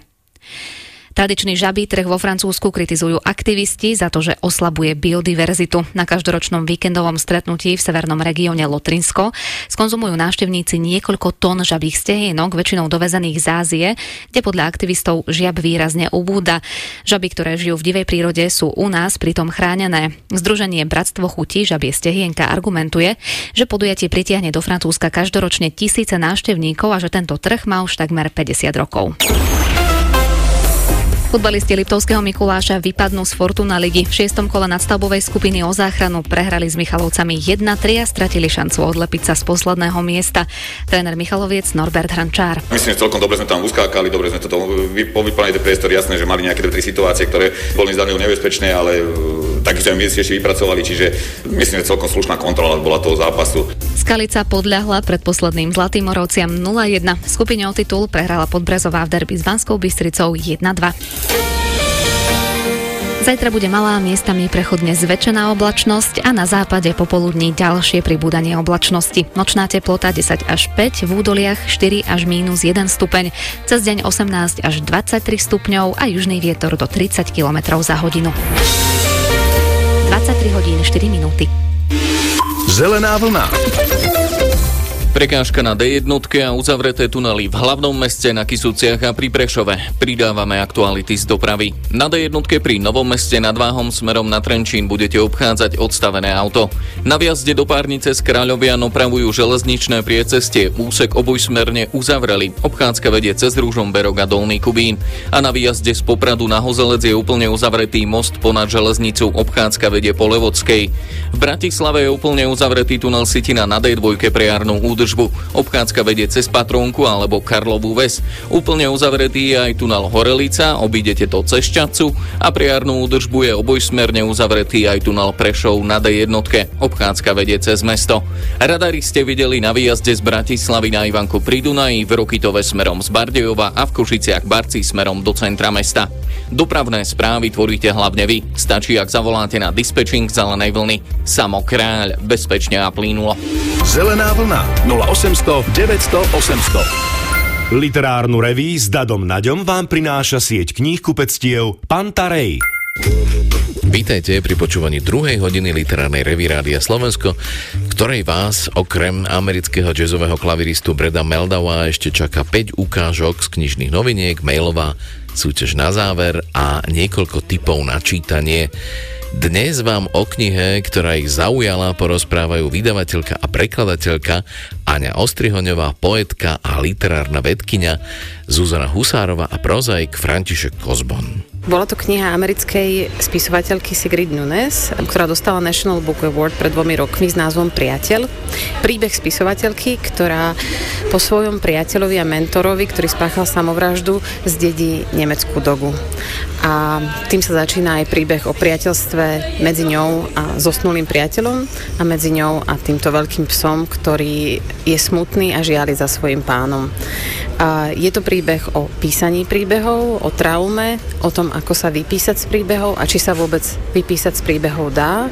Tradičný žabý trh vo Francúzsku kritizujú aktivisti za to, že oslabuje biodiverzitu. Na každoročnom víkendovom stretnutí v severnom regióne Lotrinsko skonzumujú návštevníci niekoľko tón žabých stehienok, väčšinou dovezených z Ázie, kde podľa aktivistov žiab výrazne ubúda. Žaby, ktoré žijú v divej prírode, sú u nás pritom chránené. Združenie Bratstvo chutí žabie stehienka argumentuje, že podujatie pritiahne do Francúzska každoročne tisíce návštevníkov a že tento trh má už takmer 50 rokov. Futbalisti Liptovského Mikuláša vypadnú z Fortuna ligy. V šiestom kole nadstavbovej skupiny o záchranu prehrali s Michalovcami 1-3 a stratili šancu odlepiť sa z posledného miesta. Tréner Michaloviec Norbert Hrančár. Myslím, že celkom dobre sme tam uskákali, dobre sme to povyplnili tie priestory, jasné, že mali nejaké dve, tri situácie, ktoré boli zdané nebezpečné, ale e, takisto aj my ešte vypracovali, čiže myslím, že celkom slušná kontrola bola toho zápasu. Skalica podľahla predposledným Zlatým Morovciam 0-1. V skupine o titul prehrala Podbrezová v derby s Banskou Bystricou 1-2. Zajtra bude malá miestami prechodne zväčšená oblačnosť a na západe popoludní ďalšie pribúdanie oblačnosti. Nočná teplota 10 až 5, v údoliach 4 až mínus 1 stupeň, cez deň 18 až 23 stupňov a južný vietor do 30 km za hodinu. 23 hodín 4 minúty. Zelená vlna. Prekážka na D1 a uzavreté tunely v hlavnom meste na Kisúciach a pri Prešove. Pridávame aktuality z dopravy. Na D1 pri Novom meste nad Váhom smerom na Trenčín budete obchádzať odstavené auto. Na viazde do Párnice z Kráľovia opravujú železničné priecestie. Úsek obojsmerne uzavreli. Obchádzka vedie cez Ružomberok a Dolný Kubín. A na výjazde z Popradu na Hozelec je úplne uzavretý most ponad železnicu. Obchádzka vedie po Levodskej. V Bratislave je úplne uzavretý tunel Sitina na D2 pre jarnú údržbu údržbu. Obchádzka vedie cez Patrónku alebo Karlovú ves. Úplne uzavretý je aj tunel Horelica, obídete to cez Šťacu a pri jarnú údržbu je obojsmerne uzavretý aj tunel Prešov na D1. Obchádzka vedie cez mesto. Radari ste videli na výjazde z Bratislavy na Ivanku pri Dunaji, v Rokitove smerom z Bardejova a v Košiciach Barci smerom do centra mesta. Dopravné správy tvoríte hlavne vy. Stačí, ak zavoláte na dispečing zelenej vlny. Samo kráľ, bezpečne a plínulo. Zelená vlna 0800 900 800. Literárnu reví s Dadom Naďom vám prináša sieť kníh kupectiev Pantarej. Vítajte pri počúvaní druhej hodiny literárnej revy Rádia Slovensko, ktorej vás okrem amerického jazzového klaviristu Breda Meldawa ešte čaká 5 ukážok z knižných noviniek, mailová súťaž na záver a niekoľko typov na čítanie. Dnes vám o knihe, ktorá ich zaujala, porozprávajú vydavateľka a prekladateľka Aňa Ostrihoňová, poetka a literárna vedkynia Zuzana Husárova a prozaik František Kozbon. Bola to kniha americkej spisovateľky Sigrid Nunes, ktorá dostala National Book Award pred dvomi rokmi s názvom Priateľ. Príbeh spisovateľky, ktorá po svojom priateľovi a mentorovi, ktorý spáchal samovraždu, zdedí nemeckú dogu. A tým sa začína aj príbeh o priateľstve medzi ňou a zosnulým priateľom a medzi ňou a týmto veľkým psom, ktorý je smutný a žiali za svojim pánom. A je to príbeh o písaní príbehov, o traume, o tom, ako sa vypísať z príbehov a či sa vôbec vypísať z príbehov dá,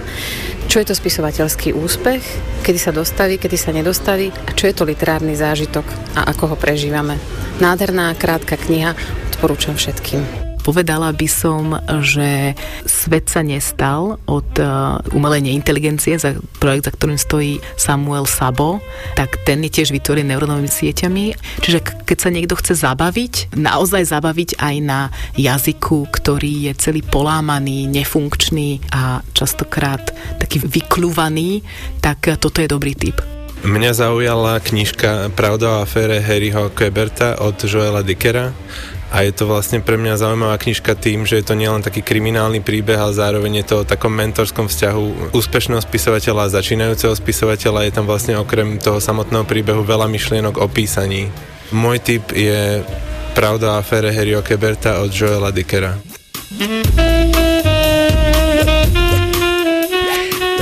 čo je to spisovateľský úspech, kedy sa dostaví, kedy sa nedostaví a čo je to literárny zážitok a ako ho prežívame. Nádherná, krátka kniha, odporúčam všetkým. Povedala by som, že svet sa nestal od uh, umelej neinteligencie, za projekt, za ktorým stojí Samuel Sabo, tak ten je tiež vytvorený neurónovými sieťami. Čiže keď sa niekto chce zabaviť, naozaj zabaviť aj na jazyku, ktorý je celý polámaný, nefunkčný a častokrát taký vykľúvaný, tak toto je dobrý typ. Mňa zaujala knižka Pravda o afére Harryho Keberta od Joela Dickera a je to vlastne pre mňa zaujímavá knižka tým, že je to nielen taký kriminálny príbeh, ale zároveň je to o takom mentorskom vzťahu úspešného spisovateľa a začínajúceho spisovateľa. Je tam vlastne okrem toho samotného príbehu veľa myšlienok o písaní. Môj tip je Pravda o afére Harryho Keberta od Joela Dickera.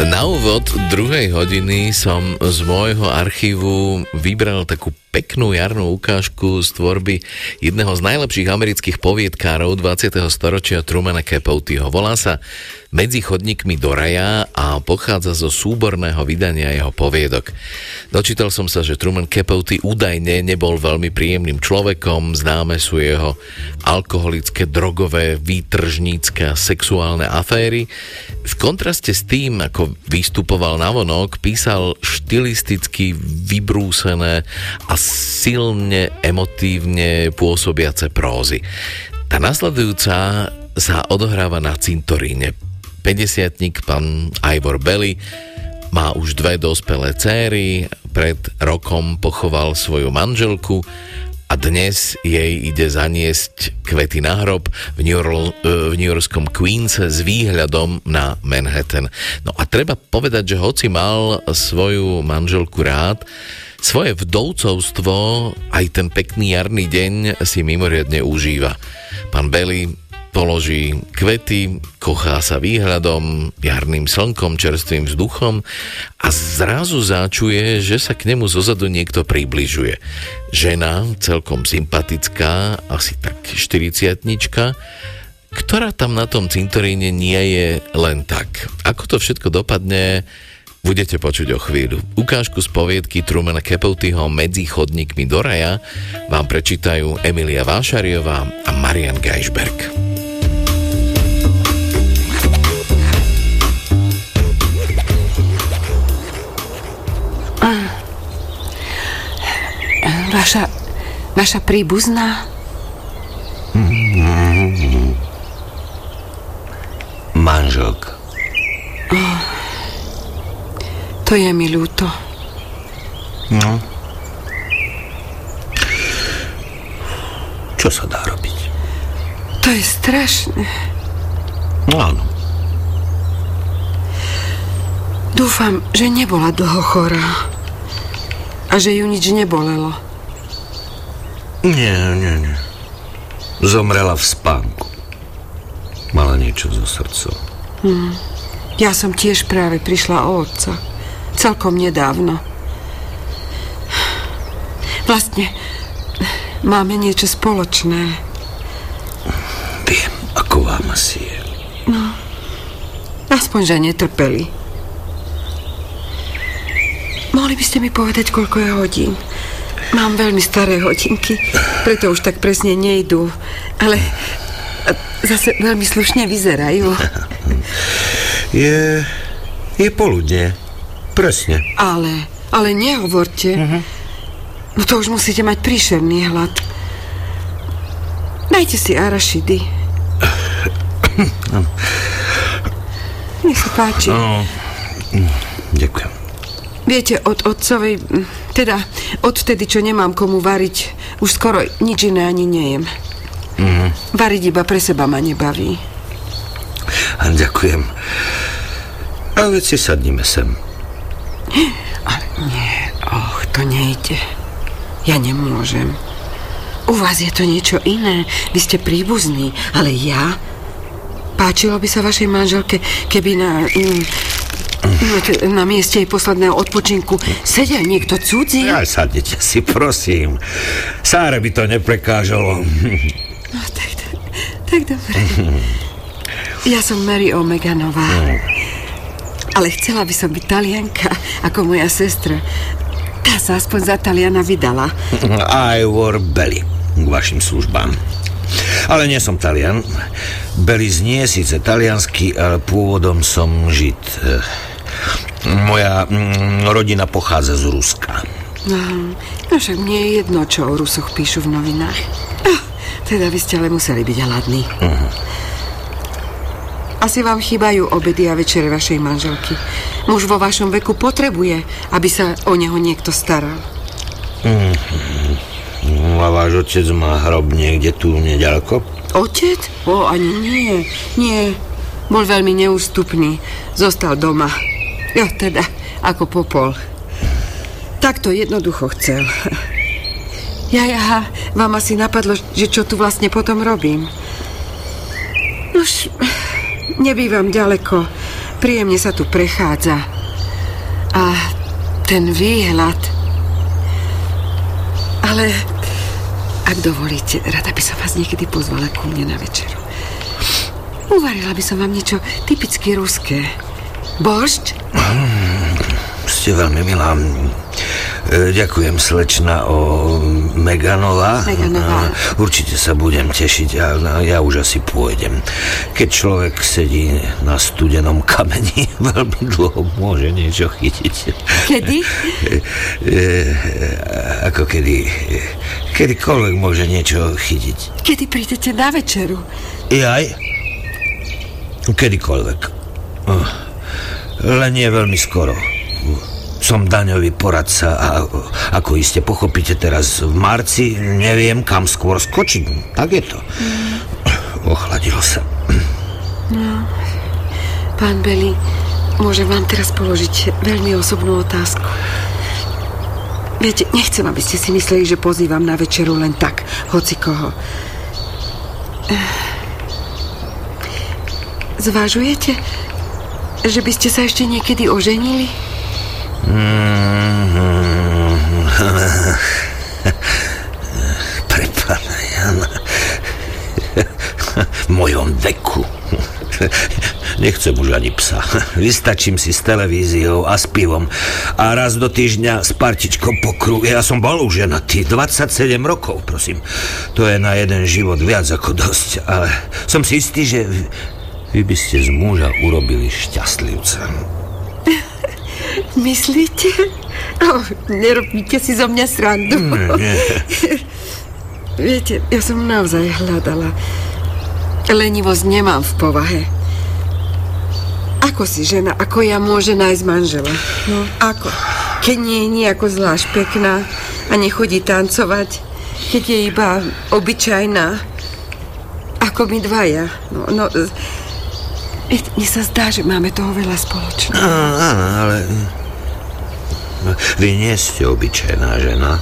Na úvod druhej hodiny som z môjho archívu vybral takú peknú jarnú ukážku z tvorby jedného z najlepších amerických poviedkárov 20. storočia Trumana Capoteho. Volá sa Medzi chodníkmi do raja a pochádza zo súborného vydania jeho poviedok. Dočítal som sa, že Truman Capote údajne nebol veľmi príjemným človekom, známe sú jeho alkoholické, drogové, výtržnícke sexuálne aféry. V kontraste s tým, ako vystupoval na vonok, písal štilisticky vybrúsené a silne emotívne pôsobiace prózy. Tá nasledujúca sa odohráva na cintoríne. 50 pán Ivor Belly má už dve dospelé céry, pred rokom pochoval svoju manželku a dnes jej ide zaniesť kvety na hrob v, New, York, v New Yorkskom Queens s výhľadom na Manhattan. No a treba povedať, že hoci mal svoju manželku rád, svoje vdovcovstvo, aj ten pekný jarný deň si mimoriadne užíva. Pán Belly položí kvety, kochá sa výhľadom, jarným slnkom, čerstvým vzduchom a zrazu začuje, že sa k nemu zozadu niekto približuje. Žena, celkom sympatická, asi tak 40 ktorá tam na tom cintoríne nie je len tak. Ako to všetko dopadne, budete počuť o chvíľu. Ukážku z poviedky Trumana Capoteho Medzi chodníkmi do raja vám prečítajú Emilia Vášariová a Marian Geisberg. Vaša, vaša príbuzná? Manželka. Oh, to je mi ľúto. No. Čo sa dá robiť? To je strašné. No áno. Dúfam, že nebola dlho chorá. A že ju nič nebolelo. Nie, nie, nie. Zomrela v spánku. Mala niečo so srdcom. Hm. Ja som tiež práve prišla o otca. Celkom nedávno. Vlastne máme niečo spoločné. Viem, ako vám asi je. No, aspoň, že netrpeli. Mohli by ste mi povedať, koľko je hodín? Mám veľmi staré hodinky, preto už tak presne nejdú. Ale zase veľmi slušne vyzerajú. Je... je poludne. Presne. Ale, ale nehovorte. Uh-huh. No to už musíte mať príšerný hlad. Dajte si arašidy. Nech sa páči. No, ďakujem. Viete, od otcovej, teda odvtedy, čo nemám komu variť, už skoro nič iné ani nejem. Mm. Variť iba pre seba ma nebaví. Ďakujem. A veď si sadnime sem. Ale nie, och, to nejde. Ja nemôžem. U vás je to niečo iné. Vy ste príbuzní, ale ja... Páčilo by sa vašej manželke, keby na... Mm, na mieste jej posledného odpočinku sedel niekto cudzí? Ja, sadnite si, prosím. Sáre by to neprekážalo. No, tak, tak, tak dobre. Ja som Mary Omeganová. Ale chcela by som byť talianka, ako moja sestra. Tá sa aspoň za Taliana vydala. I wore belly k vašim službám. Ale nie som Talian. Belly znie síce taliansky, ale pôvodom som Žid. Moja mm, rodina pochádza z Ruska. No, no však mne je jedno, čo o Rusoch píšu v novinách. Oh, teda vy ste ale museli byť hladní. Uh-huh. Asi vám chýbajú obedy a večere vašej manželky. Muž vo vašom veku potrebuje, aby sa o neho niekto staral. Uh-huh. A váš otec má hrob niekde tu nedaleko? Otec? O, ani nie. Nie. Bol veľmi neústupný. Zostal doma. Ja teda, ako popol. Tak to jednoducho chcel. Ja, ja, vám asi napadlo, že čo tu vlastne potom robím. Už nebývam ďaleko. Príjemne sa tu prechádza. A ten výhľad. Ale ak dovolíte, rada by som vás niekedy pozvala ku mne na večeru. Uvarila by som vám niečo typicky ruské. Boršť? Ste veľmi milá. E, ďakujem, slečna o Meganová. Meganová. Určite sa budem tešiť a ja už asi pôjdem. Keď človek sedí na studenom kameni, veľmi dlho môže niečo chytiť. Kedy? E, e, ako kedy. Kedykoľvek môže niečo chytiť. Kedy prídete na večeru? Jaj? Kedykoľvek. Len nie veľmi skoro. Som daňový poradca a ako iste pochopíte teraz v marci, neviem kam skôr skočiť. Tak je to. Mm. Ochladilo sa. No, pán Beli, môžem vám teraz položiť veľmi osobnú otázku. Viete, nechcem, aby ste si mysleli, že pozývam na večeru len tak, hoci koho. Zvažujete, že by ste sa ešte niekedy oženili? Pre pána Jana. V mojom veku. Nechcem už ani psa. Vystačím si s televíziou a s pivom. A raz do týždňa s partičkou po kruhu. Ja som bol už ženatý. 27 rokov, prosím. To je na jeden život viac ako dosť. Ale som si istý, že vy by ste z muža urobili šťastlivca. Myslíte? Oh, nerobíte si zo mňa srandu. Mm, nie. Viete, ja som naozaj hľadala. Lenivosť nemám v povahe. Ako si žena, ako ja môže nájsť manžela? No, ako? Keď nie je nejako zvlášť pekná a nechodí tancovať, keď je iba obyčajná, ako my dvaja. No, no, viete, mne sa zdá, že máme toho veľa spoločného. Áno, ale... Vy nie ste obyčajná žena.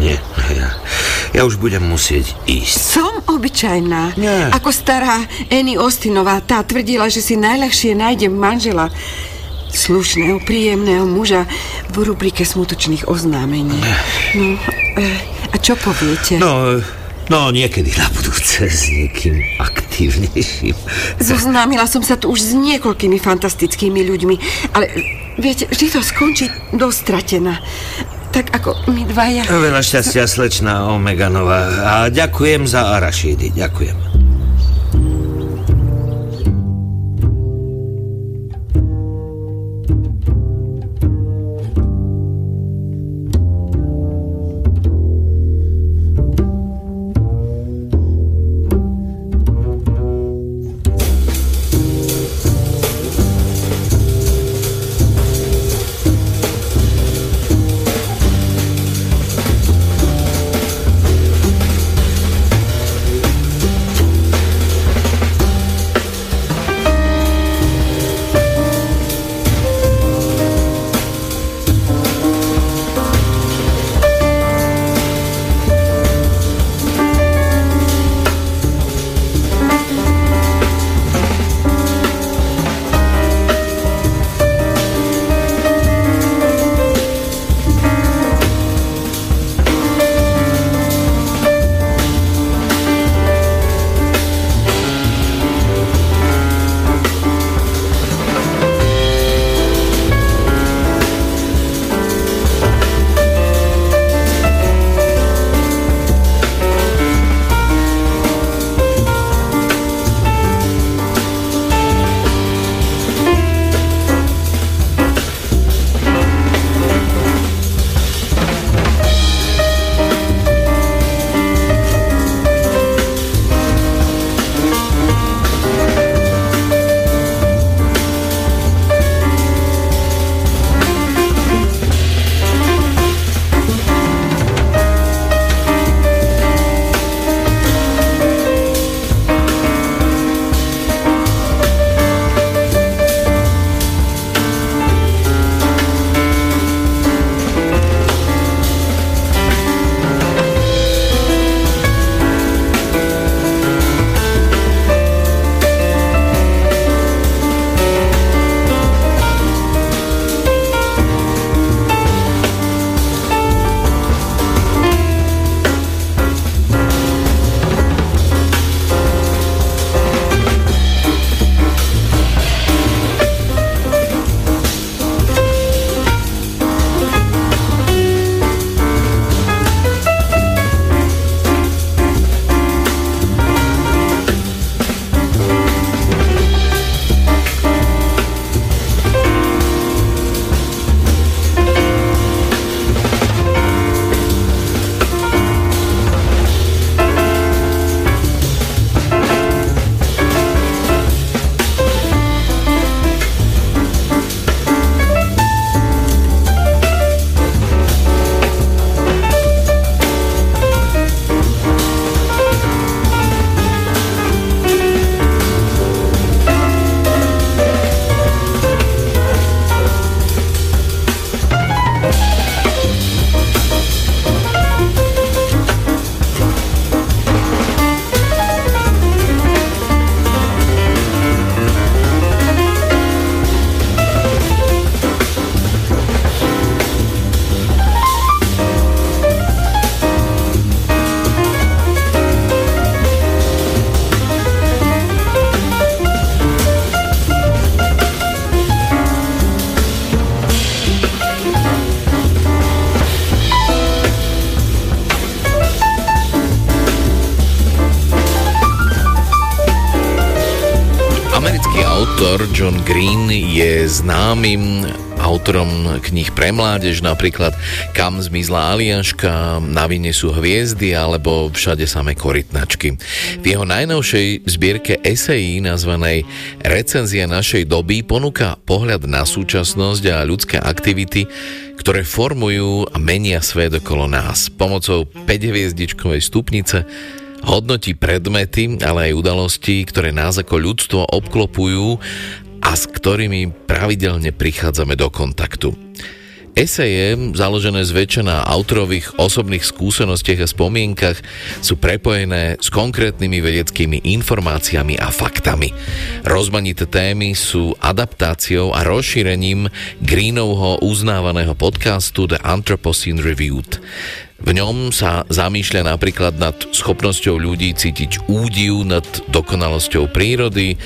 Nie, ja, ja už budem musieť ísť. Som obyčajná. Nie. Ako stará Annie Ostinová, tá tvrdila, že si najľahšie nájdem manžela slušného, príjemného muža v rubrike smutočných oznámení. No, e, a čo poviete? No, no niekedy na budúce s niekým aktívnejším. Zoznámila som sa tu už s niekoľkými fantastickými ľuďmi, ale viete, vždy to skončí dostratená. Tak ako my dvaja... Veľa šťastia, slečná Omeganová. A ďakujem za arašídy, ďakujem. Autor John Green je známym autorom kníh pre mládež, napríklad Kam zmizla Aliaška, Na vine sú hviezdy alebo Všade samé korytnačky. V jeho najnovšej zbierke esejí nazvanej Recenzia našej doby ponúka pohľad na súčasnosť a ľudské aktivity, ktoré formujú a menia svet okolo nás. Pomocou 5-hviezdičkovej stupnice hodnotí predmety, ale aj udalosti, ktoré nás ako ľudstvo obklopujú a s ktorými pravidelne prichádzame do kontaktu. Eseje, založené zväčša na autorových osobných skúsenostiach a spomienkach, sú prepojené s konkrétnymi vedeckými informáciami a faktami. Rozmanité témy sú adaptáciou a rozšírením Greenovho uznávaného podcastu The Anthropocene Reviewed. V ňom sa zamýšľa napríklad nad schopnosťou ľudí cítiť údiv nad dokonalosťou prírody,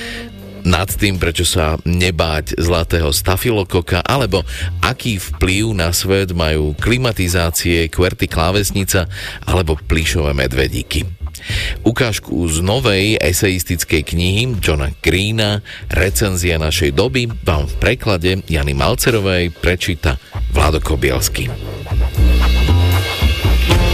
nad tým, prečo sa nebáť zlatého stafilokoka, alebo aký vplyv na svet majú klimatizácie, kverty klávesnica alebo plíšové medvedíky. Ukážku z novej eseistickej knihy Johna Greena Recenzia našej doby vám v preklade Jany Malcerovej prečíta Vlado Kobielsky.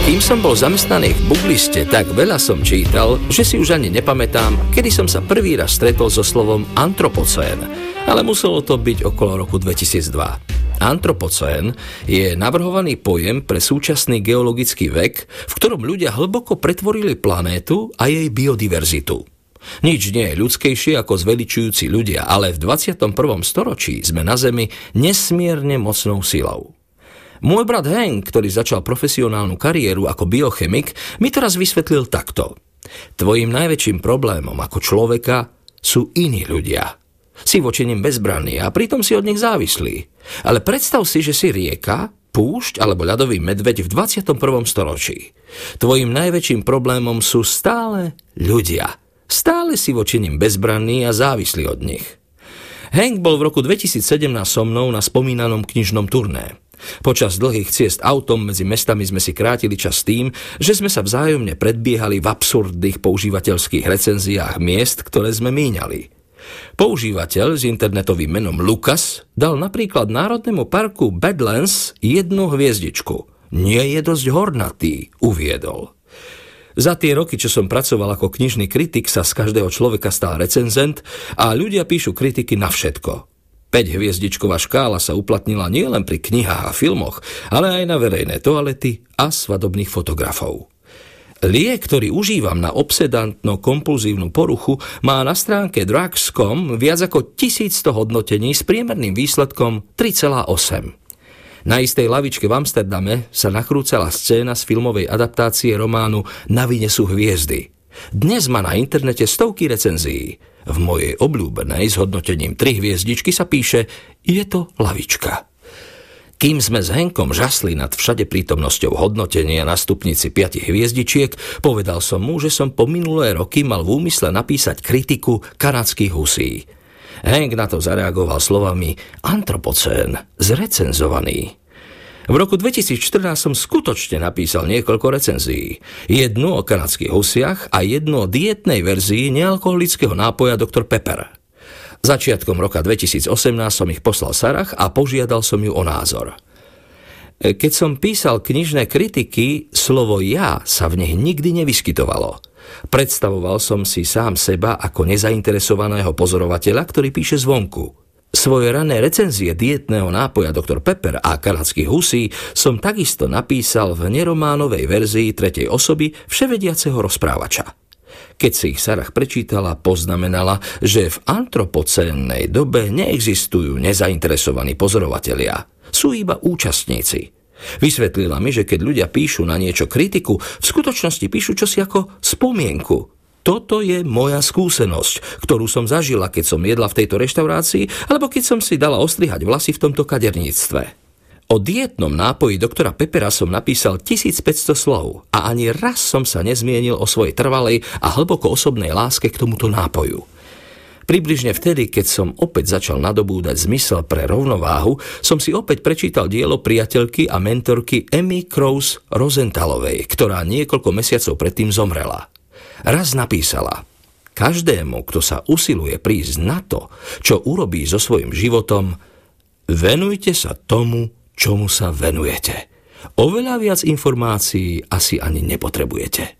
Kým som bol zamestnaný v Bugliste, tak veľa som čítal, že si už ani nepamätám, kedy som sa prvý raz stretol so slovom antropocén, ale muselo to byť okolo roku 2002. Antropocén je navrhovaný pojem pre súčasný geologický vek, v ktorom ľudia hlboko pretvorili planétu a jej biodiverzitu. Nič nie je ľudskejšie ako zveličujúci ľudia, ale v 21. storočí sme na Zemi nesmierne mocnou silou. Môj brat Hank, ktorý začal profesionálnu kariéru ako biochemik, mi teraz vysvetlil takto. Tvojim najväčším problémom ako človeka sú iní ľudia. Si voči nim bezbranný a pritom si od nich závislý. Ale predstav si, že si rieka, púšť alebo ľadový medveď v 21. storočí. Tvojim najväčším problémom sú stále ľudia. Stále si voči nim bezbranný a závislý od nich. Hank bol v roku 2017 so mnou na spomínanom knižnom turné. Počas dlhých ciest autom medzi mestami sme si krátili čas tým, že sme sa vzájomne predbiehali v absurdných používateľských recenziách miest, ktoré sme míňali. Používateľ s internetovým menom Lukas dal napríklad Národnému parku Badlands jednu hviezdičku. Nie je dosť hornatý, uviedol. Za tie roky, čo som pracoval ako knižný kritik, sa z každého človeka stal recenzent a ľudia píšu kritiky na všetko. 5-hviezdičková škála sa uplatnila nielen pri knihách a filmoch, ale aj na verejné toalety a svadobných fotografov. Liek, ktorý užívam na obsedantno-kompulzívnu poruchu, má na stránke drugs.com viac ako 1100 hodnotení s priemerným výsledkom 3,8. Na istej lavičke v Amsterdame sa nakrúcala scéna z filmovej adaptácie románu Na vine sú hviezdy. Dnes má na internete stovky recenzií. V mojej obľúbenej s hodnotením 3 hviezdičky sa píše Je to lavička. Kým sme s Henkom žasli nad všade prítomnosťou hodnotenia na stupnici 5 hviezdičiek, povedal som mu, že som po minulé roky mal v úmysle napísať kritiku kanadských husí. Henk na to zareagoval slovami antropocén, zrecenzovaný. V roku 2014 som skutočne napísal niekoľko recenzií. Jednu o kanadských husiach a jednu o dietnej verzii nealkoholického nápoja Dr. Pepper. Začiatkom roka 2018 som ich poslal Sarach a požiadal som ju o názor. Keď som písal knižné kritiky, slovo ja sa v nich nikdy nevyskytovalo. Predstavoval som si sám seba ako nezainteresovaného pozorovateľa, ktorý píše zvonku. Svoje rané recenzie dietného nápoja Dr. Pepper a kanadských husí som takisto napísal v nerománovej verzii tretej osoby vševediaceho rozprávača. Keď si ich Sarah prečítala, poznamenala, že v antropocénnej dobe neexistujú nezainteresovaní pozorovatelia. Sú iba účastníci. Vysvetlila mi, že keď ľudia píšu na niečo kritiku, v skutočnosti píšu čosi ako spomienku, toto je moja skúsenosť, ktorú som zažila, keď som jedla v tejto reštaurácii, alebo keď som si dala ostrihať vlasy v tomto kaderníctve. O dietnom nápoji doktora Pepera som napísal 1500 slov a ani raz som sa nezmienil o svojej trvalej a hlboko osobnej láske k tomuto nápoju. Približne vtedy, keď som opäť začal nadobúdať zmysel pre rovnováhu, som si opäť prečítal dielo priateľky a mentorky Emmy Krause Rosenthalovej, ktorá niekoľko mesiacov predtým zomrela. Raz napísala, každému, kto sa usiluje prísť na to, čo urobí so svojim životom, Venujte sa tomu, čomu sa venujete. Oveľa viac informácií asi ani nepotrebujete.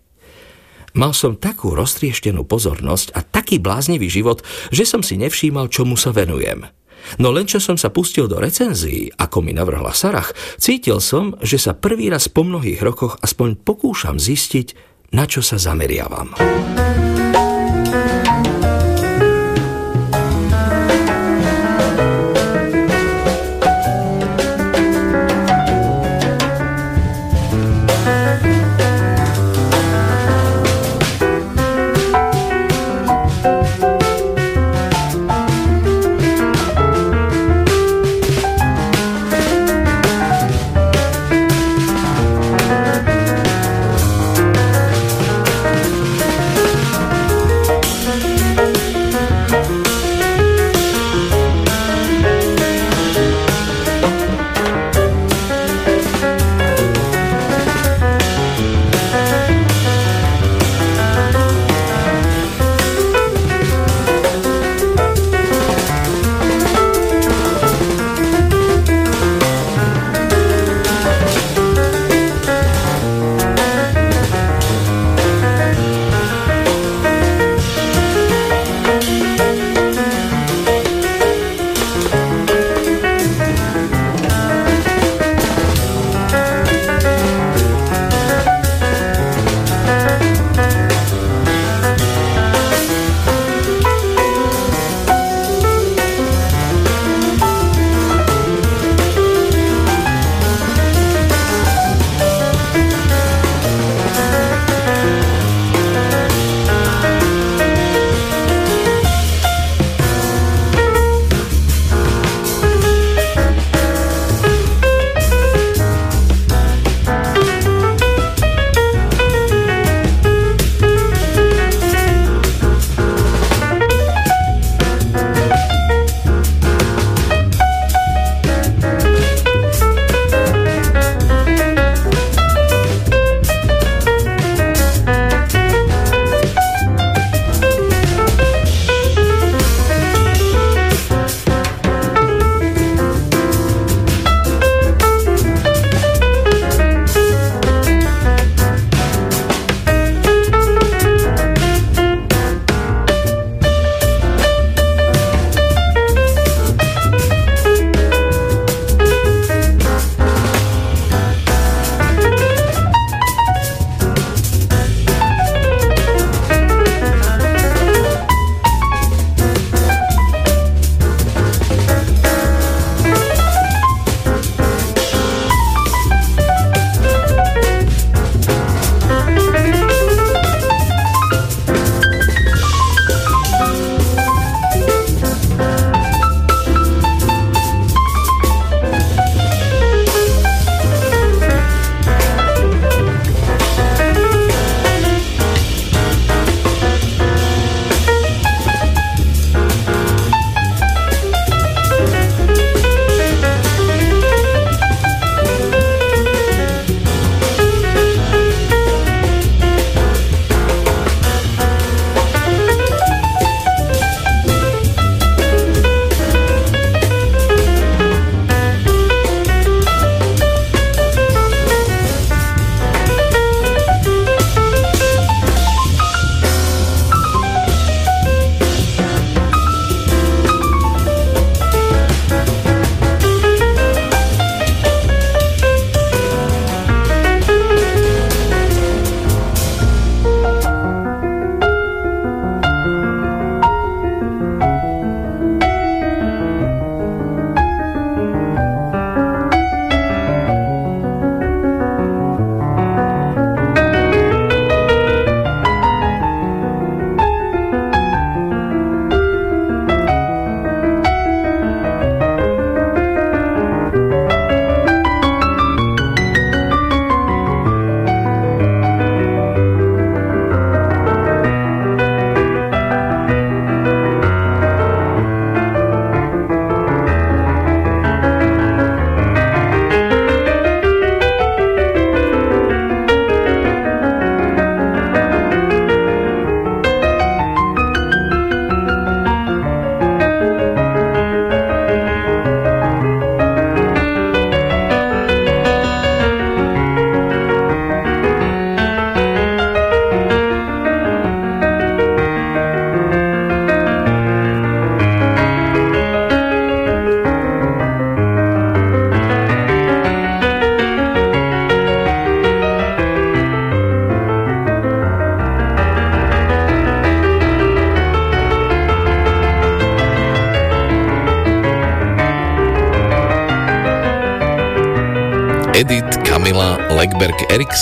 Mal som takú roztrieštenú pozornosť a taký bláznivý život, že som si nevšímal, čomu sa venujem. No len čo som sa pustil do recenzií, ako mi navrhla Sarach, cítil som, že sa prvý raz po mnohých rokoch aspoň pokúšam zistiť, na čo sa zameriavam.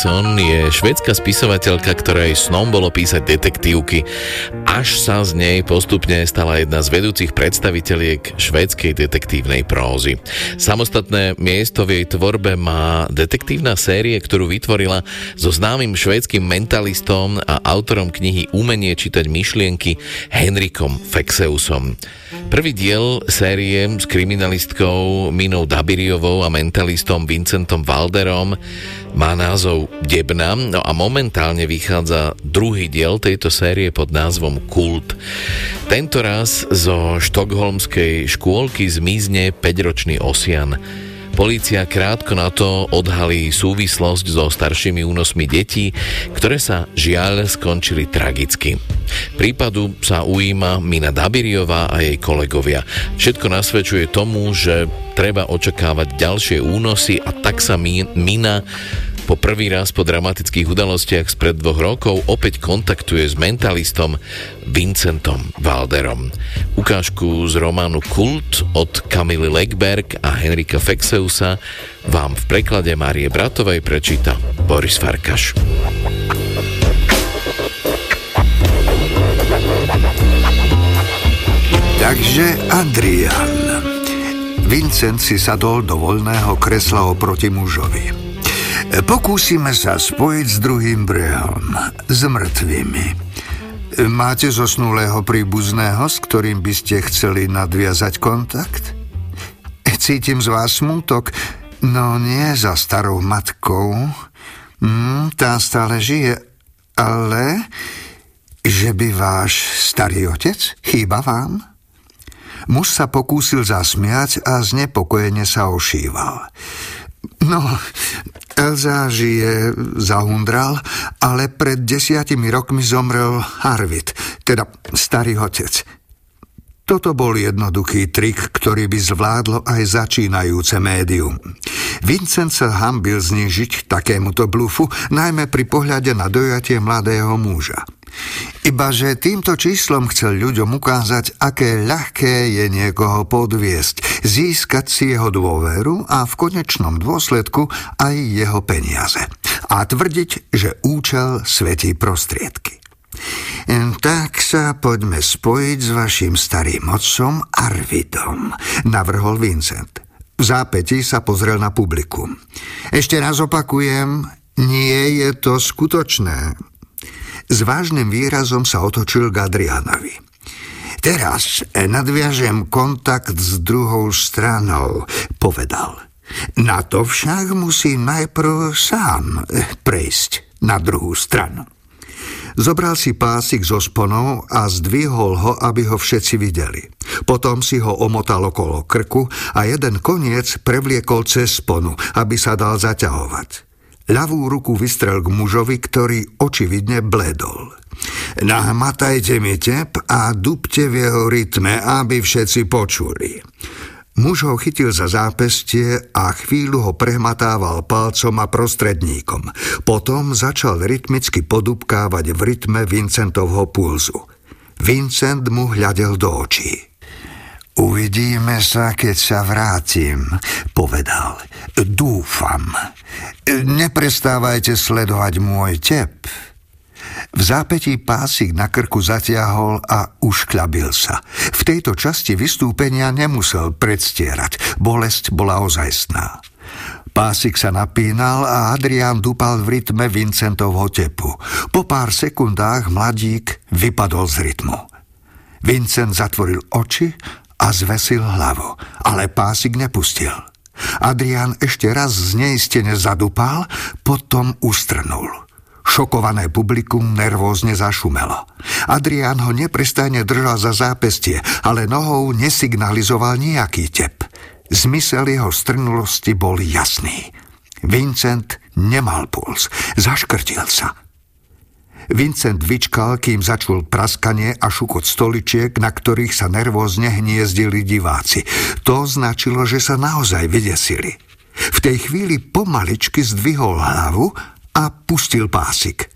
Legberg Eriksson je švedská spisovateľka, ktorej snom bolo písať detektívky, až sa z nej postupne stala jedna z vedúcich predstaviteľiek švédskej detektívnej prózy. Samostatné miesto v jej tvorbe má detektívna série, ktorú vytvorila so známym švédskym mentalistom a autorom knihy Umenie čítať myšlienky Henrikom Fexeusom. Prvý diel série s kriminalistkou Minou Dabiriovou a mentalistom Vincentom Valderom má názov Debna no a momentálne vychádza druhý diel tejto série pod názvom Kult. Tento raz zo štokholmskej škôlky zmizne 5-ročný Osian. Polícia krátko na to odhalí súvislosť so staršími únosmi detí, ktoré sa žiaľ skončili tragicky. Prípadu sa ujíma Mina Dabiriová a jej kolegovia. Všetko nasvedčuje tomu, že treba očakávať ďalšie únosy a tak sa Mina po prvý raz po dramatických udalostiach spred dvoch rokov opäť kontaktuje s mentalistom Vincentom Valderom. Ukážku z románu Kult od Kamily Legberg a Henrika Fexeusa vám v preklade Márie Bratovej prečíta Boris Farkaš. Takže Adrian. Vincent si sadol do voľného kresla oproti mužovi. Pokúsime sa spojiť s druhým brehom, s mŕtvými. Máte zosnulého príbuzného, s ktorým by ste chceli nadviazať kontakt? Cítim z vás smútok, no nie za starou matkou. Mm, tá stále žije, ale že by váš starý otec chýba vám? Muž sa pokúsil zasmiať a znepokojene sa ošíval. No, Elza žije, zahundral, ale pred desiatimi rokmi zomrel Harvit, teda starý otec. Toto bol jednoduchý trik, ktorý by zvládlo aj začínajúce médium. Vincent sa hambil znižiť takémuto blufu, najmä pri pohľade na dojatie mladého muža. Ibaže týmto číslom chcel ľuďom ukázať, aké ľahké je niekoho podviesť, získať si jeho dôveru a v konečnom dôsledku aj jeho peniaze. A tvrdiť, že účel svetí prostriedky. Tak sa poďme spojiť s vašim starým otcom Arvidom, navrhol Vincent. V zápäti sa pozrel na publikum. Ešte raz opakujem, nie je to skutočné. S vážnym výrazom sa otočil k Adrianovi. Teraz nadviažem kontakt s druhou stranou, povedal. Na to však musím najprv sám prejsť na druhú stranu. Zobral si pásik zo sponou a zdvihol ho, aby ho všetci videli. Potom si ho omotal okolo krku a jeden koniec prevliekol cez sponu, aby sa dal zaťahovať. Ľavú ruku vystrel k mužovi, ktorý očividne bledol. Nahmatajte mi tep a dupte v jeho rytme, aby všetci počuli. Muž ho chytil za zápestie a chvíľu ho prehmatával palcom a prostredníkom. Potom začal rytmicky podupkávať v rytme Vincentovho pulzu. Vincent mu hľadel do očí. Uvidíme sa, keď sa vrátim, povedal. Dúfam. Neprestávajte sledovať môj tep. V zápetí pásik na krku zatiahol a ušklabil sa. V tejto časti vystúpenia nemusel predstierať. Bolesť bola ozajstná. Pásik sa napínal a Adrián dupal v rytme Vincentovho tepu. Po pár sekundách mladík vypadol z rytmu. Vincent zatvoril oči a zvesil hlavu, ale pásik nepustil. Adrián ešte raz zneistene zadupal, potom ustrnul. Šokované publikum nervózne zašumelo. Adrián ho neprestajne držal za zápestie, ale nohou nesignalizoval nejaký tep. Zmysel jeho strnulosti bol jasný. Vincent nemal puls, zaškrtil sa. Vincent vyčkal, kým začul praskanie a šukot stoličiek, na ktorých sa nervózne hniezdili diváci. To značilo, že sa naozaj vydesili. V tej chvíli pomaličky zdvihol hlavu a pustil pásik.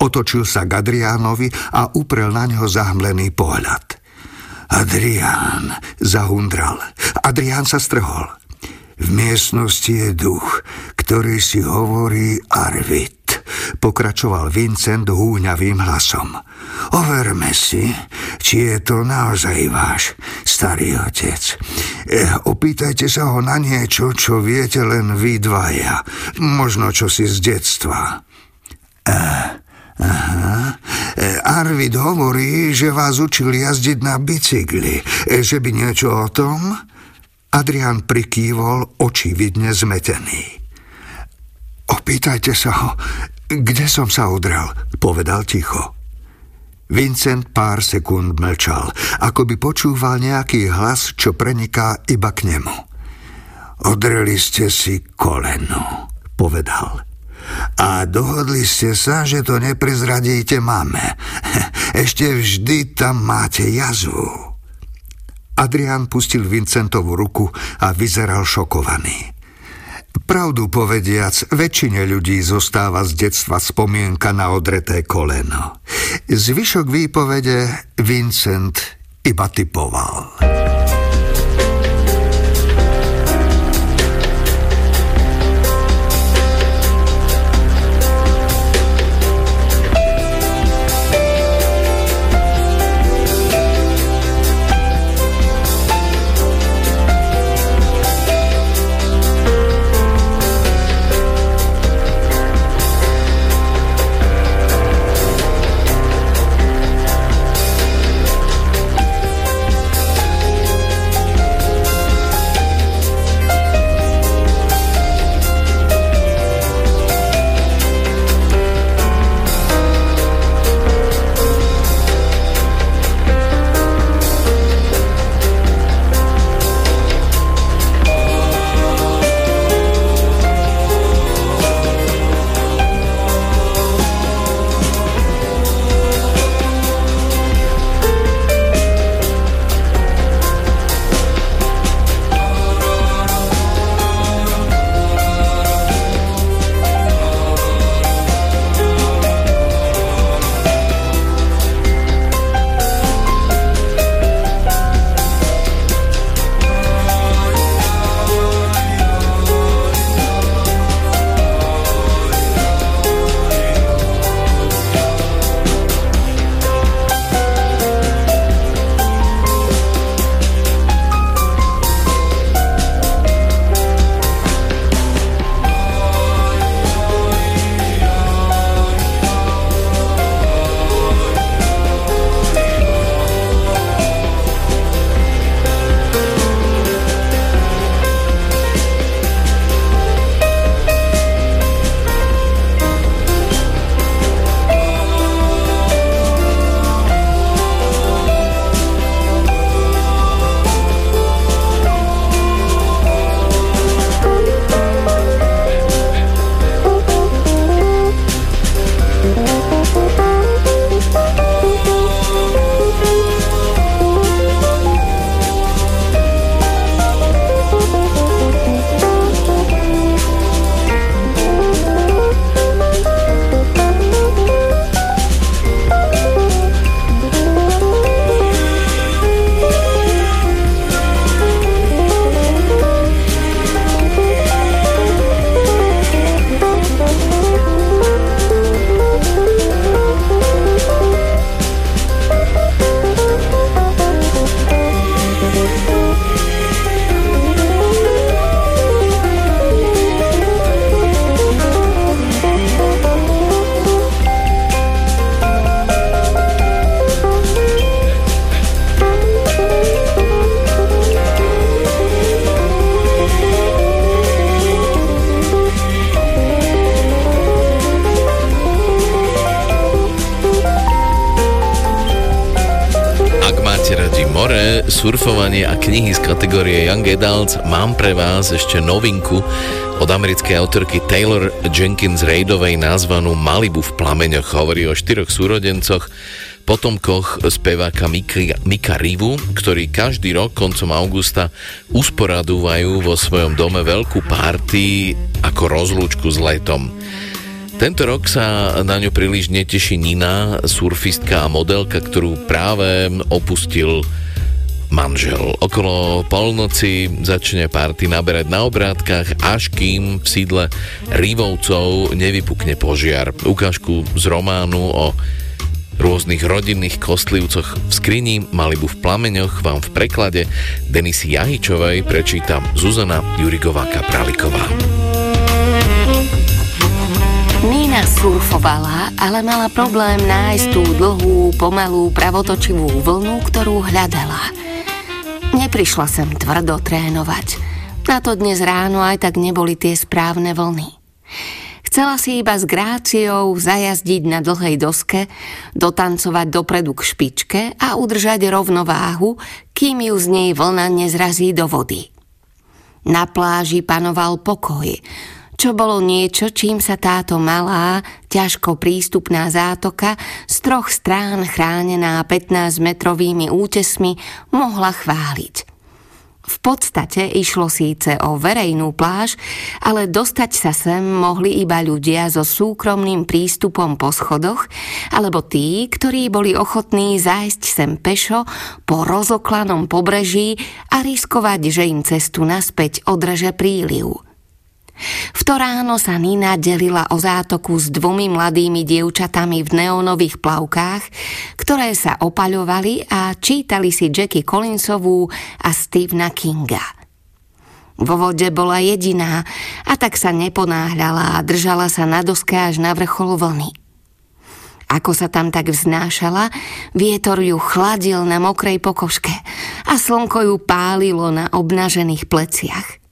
Otočil sa k Adriánovi a uprel na ňo zahmlený pohľad. Adrián, zahundral. Adrián sa strhol. V miestnosti je duch, ktorý si hovorí Arvid. Pokračoval Vincent húňavým hlasom. Overme si, či je to naozaj váš starý otec. E, opýtajte sa ho na niečo, čo viete len vy dvaja. Možno čo si z detstva. E, Aha. E, Arvid hovorí, že vás učil jazdiť na bicykli. E, že by niečo o tom? Adrian prikývol, očividne zmetený. Opýtajte sa ho, kde som sa udrel, povedal ticho. Vincent pár sekúnd mlčal, ako by počúval nejaký hlas, čo preniká iba k nemu. Odreli ste si koleno, povedal. A dohodli ste sa, že to neprezradíte mame. Ešte vždy tam máte jazvu. Adrian pustil Vincentovú ruku a vyzeral šokovaný. Pravdu povediac, väčšine ľudí zostáva z detstva spomienka na odreté koleno. Zvyšok výpovede Vincent iba typoval. Knihy z kategórie Young Adults mám pre vás ešte novinku od americkej autorky Taylor Jenkins Raidovej nazvanú Malibu v plameňoch. Hovorí o štyroch súrodencoch, potomkoch speváka Mika, Mika Rivu, ktorí každý rok koncom augusta usporadúvajú vo svojom dome veľkú párty ako rozlúčku s letom. Tento rok sa na ňu príliš neteší Nina, surfistka a modelka, ktorú práve opustil manžel. Okolo polnoci začne party naberať na obrátkach, až kým v sídle Rivovcov nevypukne požiar. Ukážku z románu o rôznych rodinných kostlivcoch v skrini Malibu v plameňoch vám v preklade Denisy Jahičovej prečíta Zuzana Jurigová Kapraliková. Nina surfovala, ale mala problém nájsť tú dlhú, pomalú, pravotočivú vlnu, ktorú hľadala. Neprišla sem tvrdo trénovať. Na to dnes ráno aj tak neboli tie správne vlny. Chcela si iba s gráciou zajazdiť na dlhej doske, dotancovať dopredu k špičke a udržať rovnováhu, kým ju z nej vlna nezrazí do vody. Na pláži panoval pokoj, čo bolo niečo, čím sa táto malá, ťažko prístupná zátoka z troch strán chránená 15-metrovými útesmi mohla chváliť. V podstate išlo síce o verejnú pláž, ale dostať sa sem mohli iba ľudia so súkromným prístupom po schodoch, alebo tí, ktorí boli ochotní zájsť sem pešo po rozoklanom pobreží a riskovať, že im cestu naspäť odreže príliv. V to ráno sa Nina delila o zátoku s dvomi mladými dievčatami v neónových plavkách, ktoré sa opaľovali a čítali si Jackie Collinsovú a Stephena Kinga. Vo vode bola jediná a tak sa neponáhľala a držala sa na doske až na vrchol vlny. Ako sa tam tak vznášala, vietor ju chladil na mokrej pokožke a slnko ju pálilo na obnažených pleciach –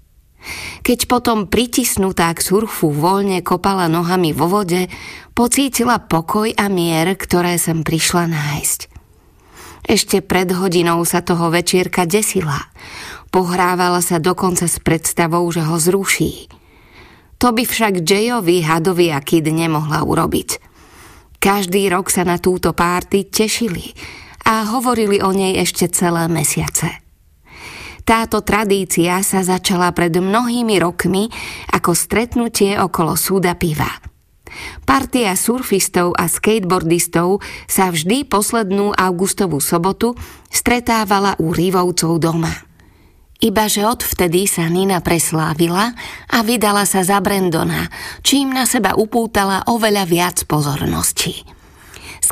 keď potom pritisnutá k surfu voľne kopala nohami vo vode, pocítila pokoj a mier, ktoré sem prišla nájsť. Ešte pred hodinou sa toho večierka desila. Pohrávala sa dokonca s predstavou, že ho zruší. To by však Jayovi, Hadovi a Kid nemohla urobiť. Každý rok sa na túto párty tešili a hovorili o nej ešte celé mesiace. Táto tradícia sa začala pred mnohými rokmi ako stretnutie okolo súda piva. Partia surfistov a skateboardistov sa vždy poslednú augustovú sobotu stretávala u Rivovcov doma. Ibaže odvtedy sa Nina preslávila a vydala sa za Brendona, čím na seba upútala oveľa viac pozornosti.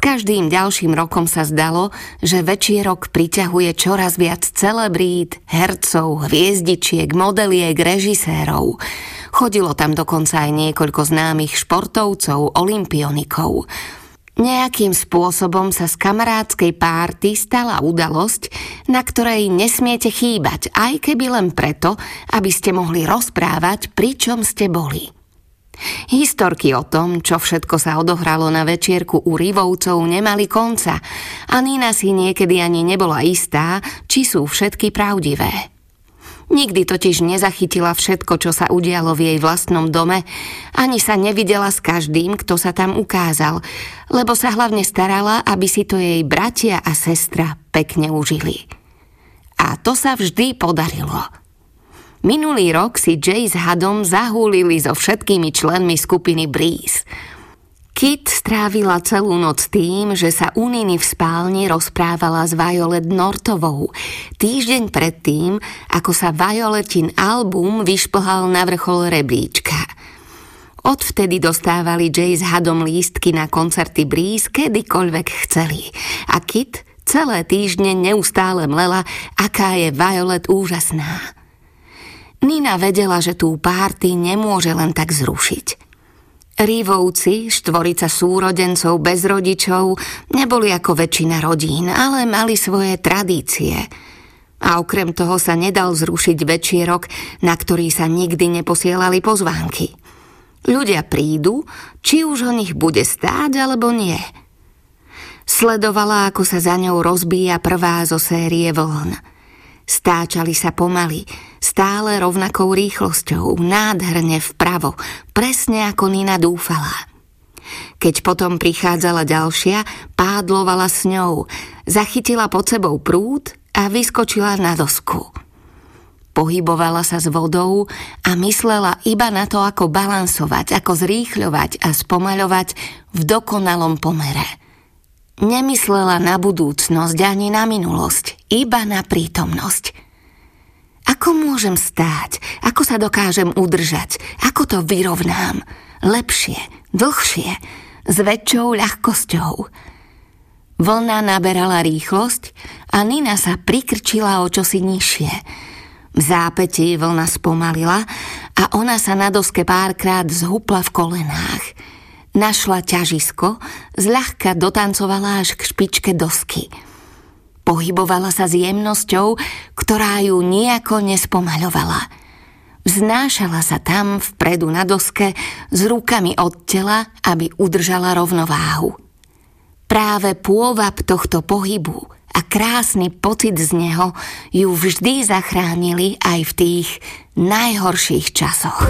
Každým ďalším rokom sa zdalo, že rok priťahuje čoraz viac celebrít, hercov, hviezdičiek, modeliek, režisérov. Chodilo tam dokonca aj niekoľko známych športovcov, olimpionikov. Nejakým spôsobom sa z kamarádskej párty stala udalosť, na ktorej nesmiete chýbať, aj keby len preto, aby ste mohli rozprávať, pričom ste boli. Historky o tom, čo všetko sa odohralo na večierku u Rivovcov, nemali konca a Nina si niekedy ani nebola istá, či sú všetky pravdivé. Nikdy totiž nezachytila všetko, čo sa udialo v jej vlastnom dome, ani sa nevidela s každým, kto sa tam ukázal, lebo sa hlavne starala, aby si to jej bratia a sestra pekne užili. A to sa vždy podarilo – Minulý rok si Jay s Hadom zahúlili so všetkými členmi skupiny Breeze. Kit strávila celú noc tým, že sa u v spálni rozprávala s Violet Nortovou. Týždeň predtým, ako sa Violetin album vyšplhal na vrchol rebríčka. Odvtedy dostávali Jay s Hadom lístky na koncerty Breeze kedykoľvek chceli. A Kit celé týždne neustále mlela, aká je Violet úžasná. Nina vedela, že tú párty nemôže len tak zrušiť. Rívovci, štvorica súrodencov bez rodičov, neboli ako väčšina rodín, ale mali svoje tradície. A okrem toho sa nedal zrušiť večierok, na ktorý sa nikdy neposielali pozvánky. Ľudia prídu, či už o nich bude stáť alebo nie. Sledovala, ako sa za ňou rozbíja prvá zo série vln – Stáčali sa pomaly, stále rovnakou rýchlosťou, nádherne vpravo, presne ako Nina dúfala. Keď potom prichádzala ďalšia, pádlovala s ňou, zachytila pod sebou prúd a vyskočila na dosku. Pohybovala sa s vodou a myslela iba na to, ako balansovať, ako zrýchľovať a spomaľovať v dokonalom pomere. Nemyslela na budúcnosť ani na minulosť, iba na prítomnosť. Ako môžem stáť? Ako sa dokážem udržať? Ako to vyrovnám? Lepšie, dlhšie, s väčšou ľahkosťou. Vlna naberala rýchlosť a Nina sa prikrčila o čosi nižšie. V zápätí vlna spomalila a ona sa na doske párkrát zhupla v kolenách – Našla ťažisko, zľahka dotancovala až k špičke dosky. Pohybovala sa s jemnosťou, ktorá ju nejako nespomaľovala. Vznášala sa tam vpredu na doske s rukami od tela, aby udržala rovnováhu. Práve pôvab tohto pohybu a krásny pocit z neho ju vždy zachránili aj v tých najhorších časoch.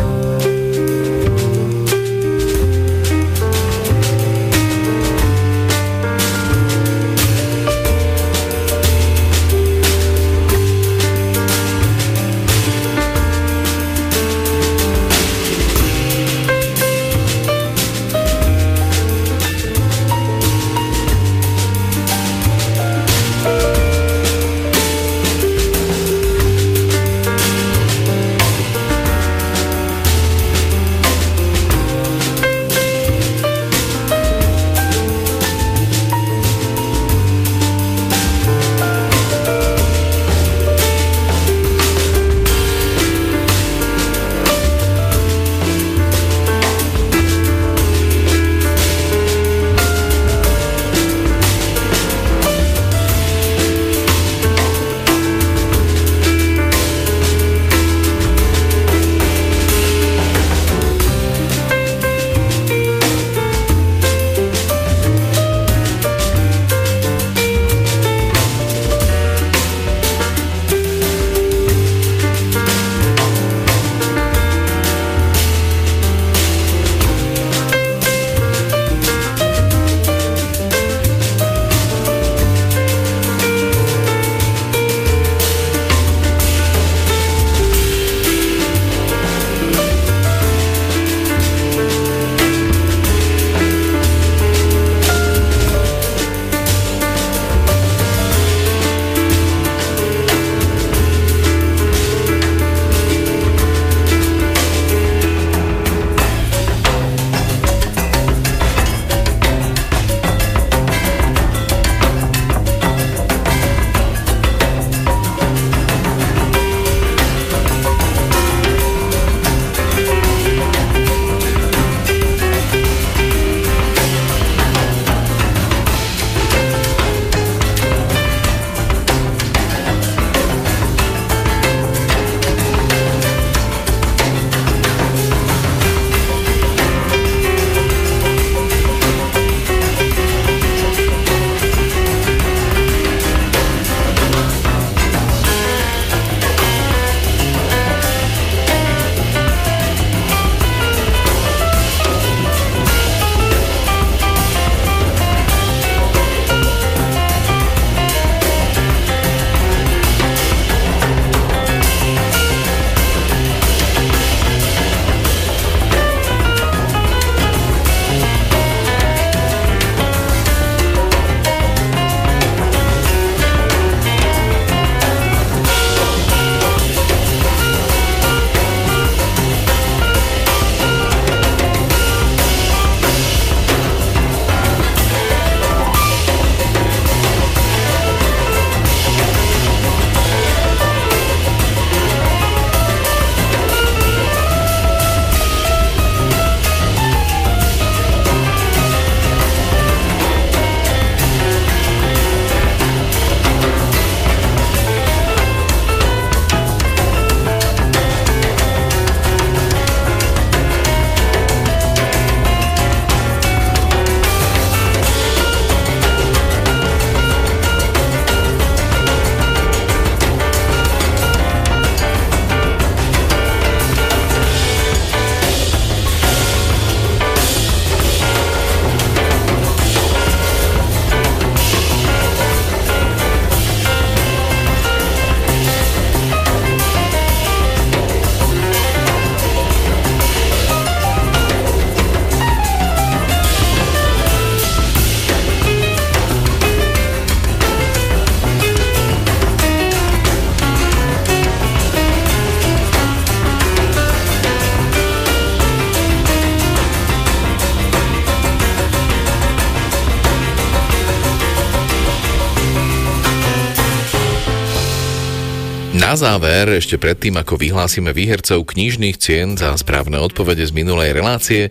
Na záver, ešte predtým, ako vyhlásime výhercov knižných cien za správne odpovede z minulej relácie,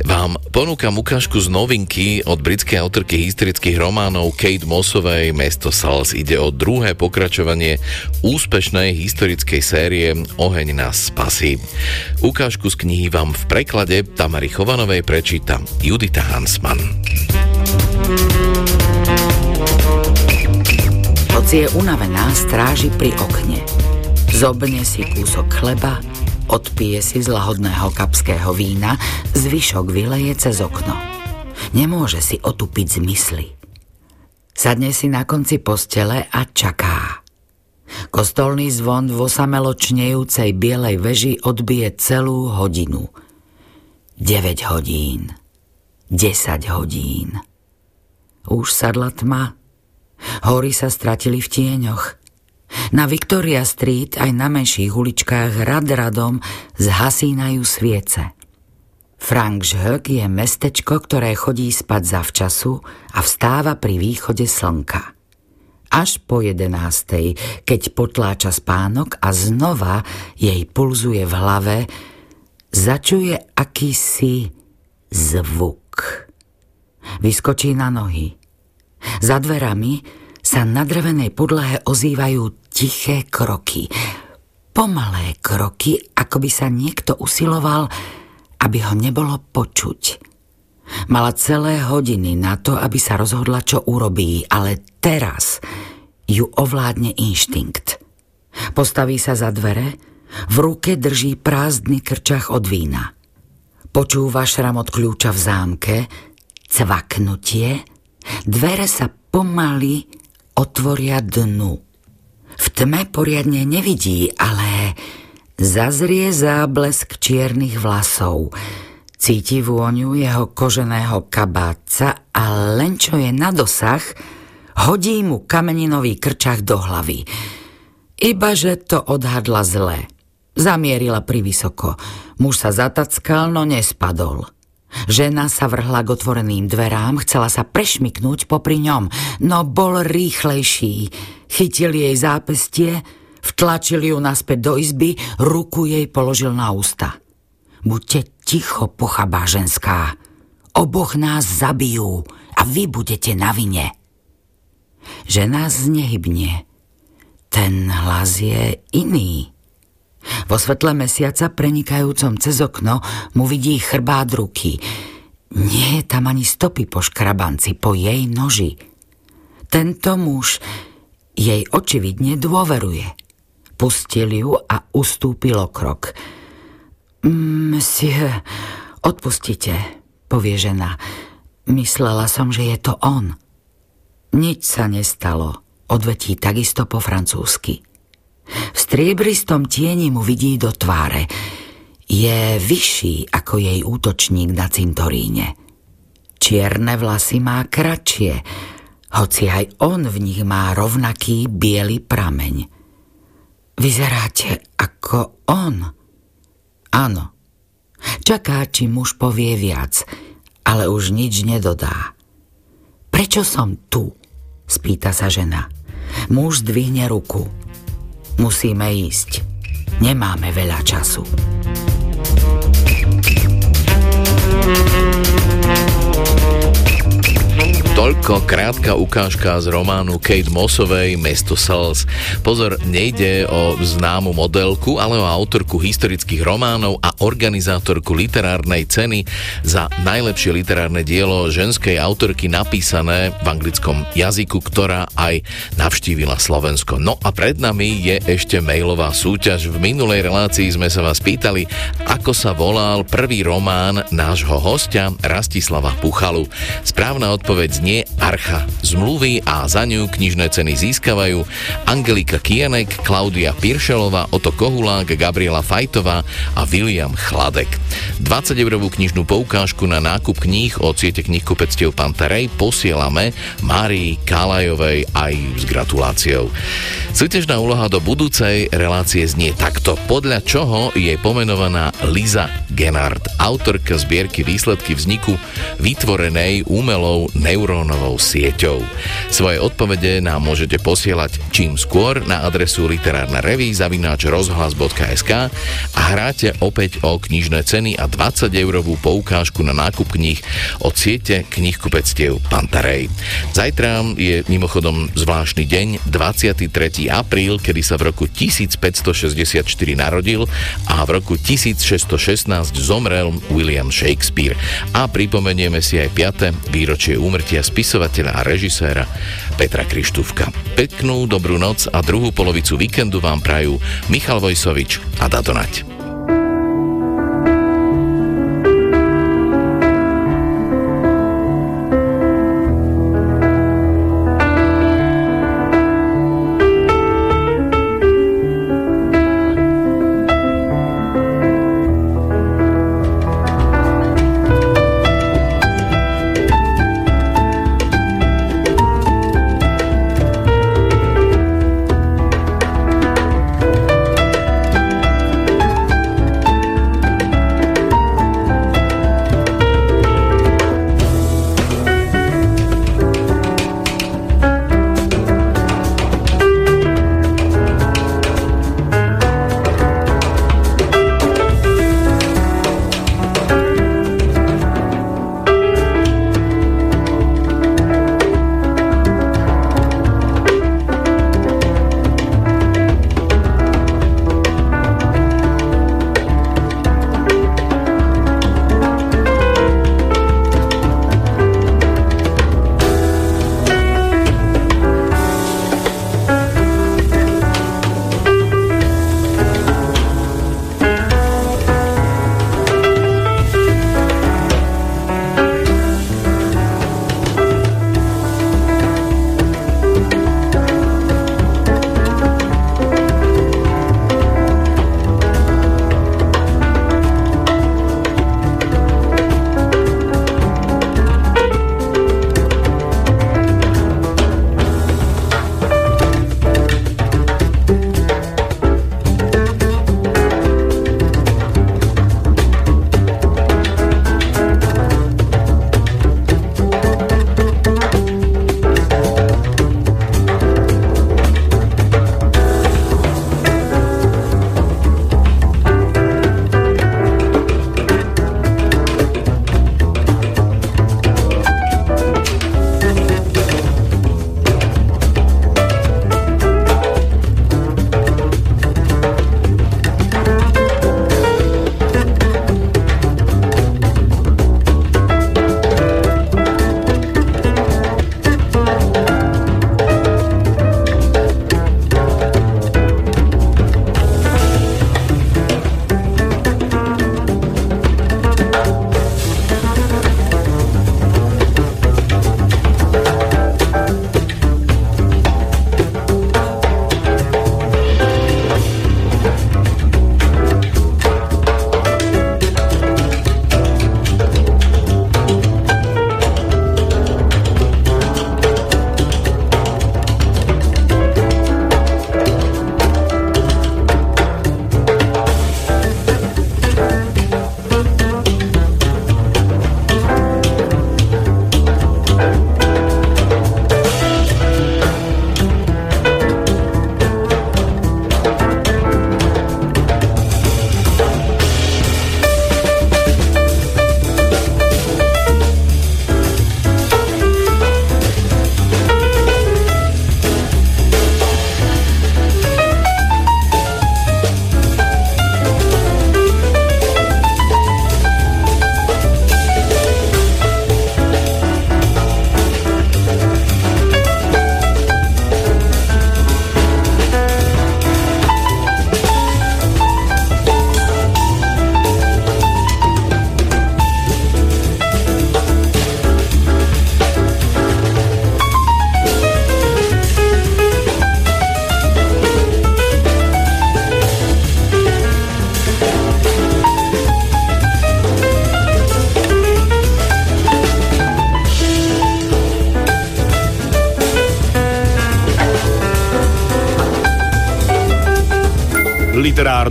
vám ponúkam ukážku z novinky od britskej autorky historických románov Kate Mossovej Mesto Sals. Ide o druhé pokračovanie úspešnej historickej série Oheň nás spasí. Ukážku z knihy vám v preklade Tamary Chovanovej prečíta Judita Hansman. Hoci je unavená, stráži pri okne. Zobne si kúsok chleba, odpije si z lahodného kapského vína, zvyšok vyleje cez okno. Nemôže si otupiť zmysly. Sadne si na konci postele a čaká. Kostolný zvon v osameločnejúcej bielej veži odbije celú hodinu. 9 hodín. 10 hodín. Už sadla tma, Hory sa stratili v tieňoch. Na Victoria Street aj na menších uličkách rad radom zhasínajú sviece. Frankshög je mestečko, ktoré chodí spať zavčasu a vstáva pri východe slnka. Až po jedenástej, keď potláča spánok a znova jej pulzuje v hlave, začuje akýsi zvuk. Vyskočí na nohy. Za dverami sa na drevenej podlahe ozývajú tiché kroky. Pomalé kroky, ako by sa niekto usiloval, aby ho nebolo počuť. Mala celé hodiny na to, aby sa rozhodla, čo urobí, ale teraz ju ovládne inštinkt. Postaví sa za dvere, v ruke drží prázdny krčach od vína. Počúva šramot kľúča v zámke, cvaknutie, Dvere sa pomaly otvoria dnu. V tme poriadne nevidí, ale zazrie záblesk čiernych vlasov. Cíti vôňu jeho koženého kabáca a len čo je na dosah, hodí mu kameninový krčach do hlavy. Ibaže to odhadla zle. Zamierila vysoko. Muž sa zatackal, no nespadol. Žena sa vrhla k otvoreným dverám, chcela sa prešmiknúť popri ňom, no bol rýchlejší. Chytil jej zápestie, vtlačil ju naspäť do izby, ruku jej položil na ústa. Buďte ticho, pochabá ženská. Oboch nás zabijú a vy budete na vine. Žena znehybne. Ten hlas je iný. Vo svetle mesiaca prenikajúcom cez okno mu vidí chrbát ruky. Nie je tam ani stopy po škrabanci, po jej noži. Tento muž jej očividne dôveruje. Pustil ju a ustúpil o krok. Monsieur, odpustite, povie žena. Myslela som, že je to on. Nič sa nestalo, odvetí takisto po francúzsky. V striebristom tieni mu vidí do tváre. Je vyšší ako jej útočník na cintoríne. Čierne vlasy má kratšie, hoci aj on v nich má rovnaký biely prameň. Vyzeráte ako on. Áno. Čaká, či muž povie viac, ale už nič nedodá. Prečo som tu? spýta sa žena. Muž zdvihne ruku. Musíme ísť. Nemáme veľa času. Toľko krátka ukážka z románu Kate Mossovej Mesto Sales. Pozor, nejde o známu modelku, ale o autorku historických románov a organizátorku literárnej ceny za najlepšie literárne dielo ženskej autorky napísané v anglickom jazyku, ktorá aj navštívila Slovensko. No a pred nami je ešte mailová súťaž. V minulej relácii sme sa vás pýtali, ako sa volal prvý román nášho hostia Rastislava Puchalu. Správna odpoveď znie Archa zmluvy a za ňu knižné ceny získavajú Angelika Kianek, Klaudia Piršelová, Oto Kohulák, Gabriela Fajtová a William Chladek. 20 eurovú knižnú poukážku na nákup kníh od siete knihkupectiev Pantarej posielame Márii Kálajovej aj s gratuláciou. Súťažná úloha do budúcej relácie znie takto. Podľa čoho je pomenovaná Liza Genard, autorka zbierky výsledky vzniku vytvorenej umelou neuro neurónovou sieťou. Svoje odpovede nám môžete posielať čím skôr na adresu literárna rozhlas.sk a hráte opäť o knižné ceny a 20 eurovú poukážku na nákup kníh od siete knihkupectiev Pantarej. Zajtra je mimochodom zvláštny deň, 23. apríl, kedy sa v roku 1564 narodil a v roku 1616 zomrel William Shakespeare. A pripomenieme si aj 5. výročie úmrtia spisovateľa a režiséra Petra Krištúvka. Peknú dobrú noc a druhú polovicu víkendu vám prajú Michal Vojsovič a Dadonať.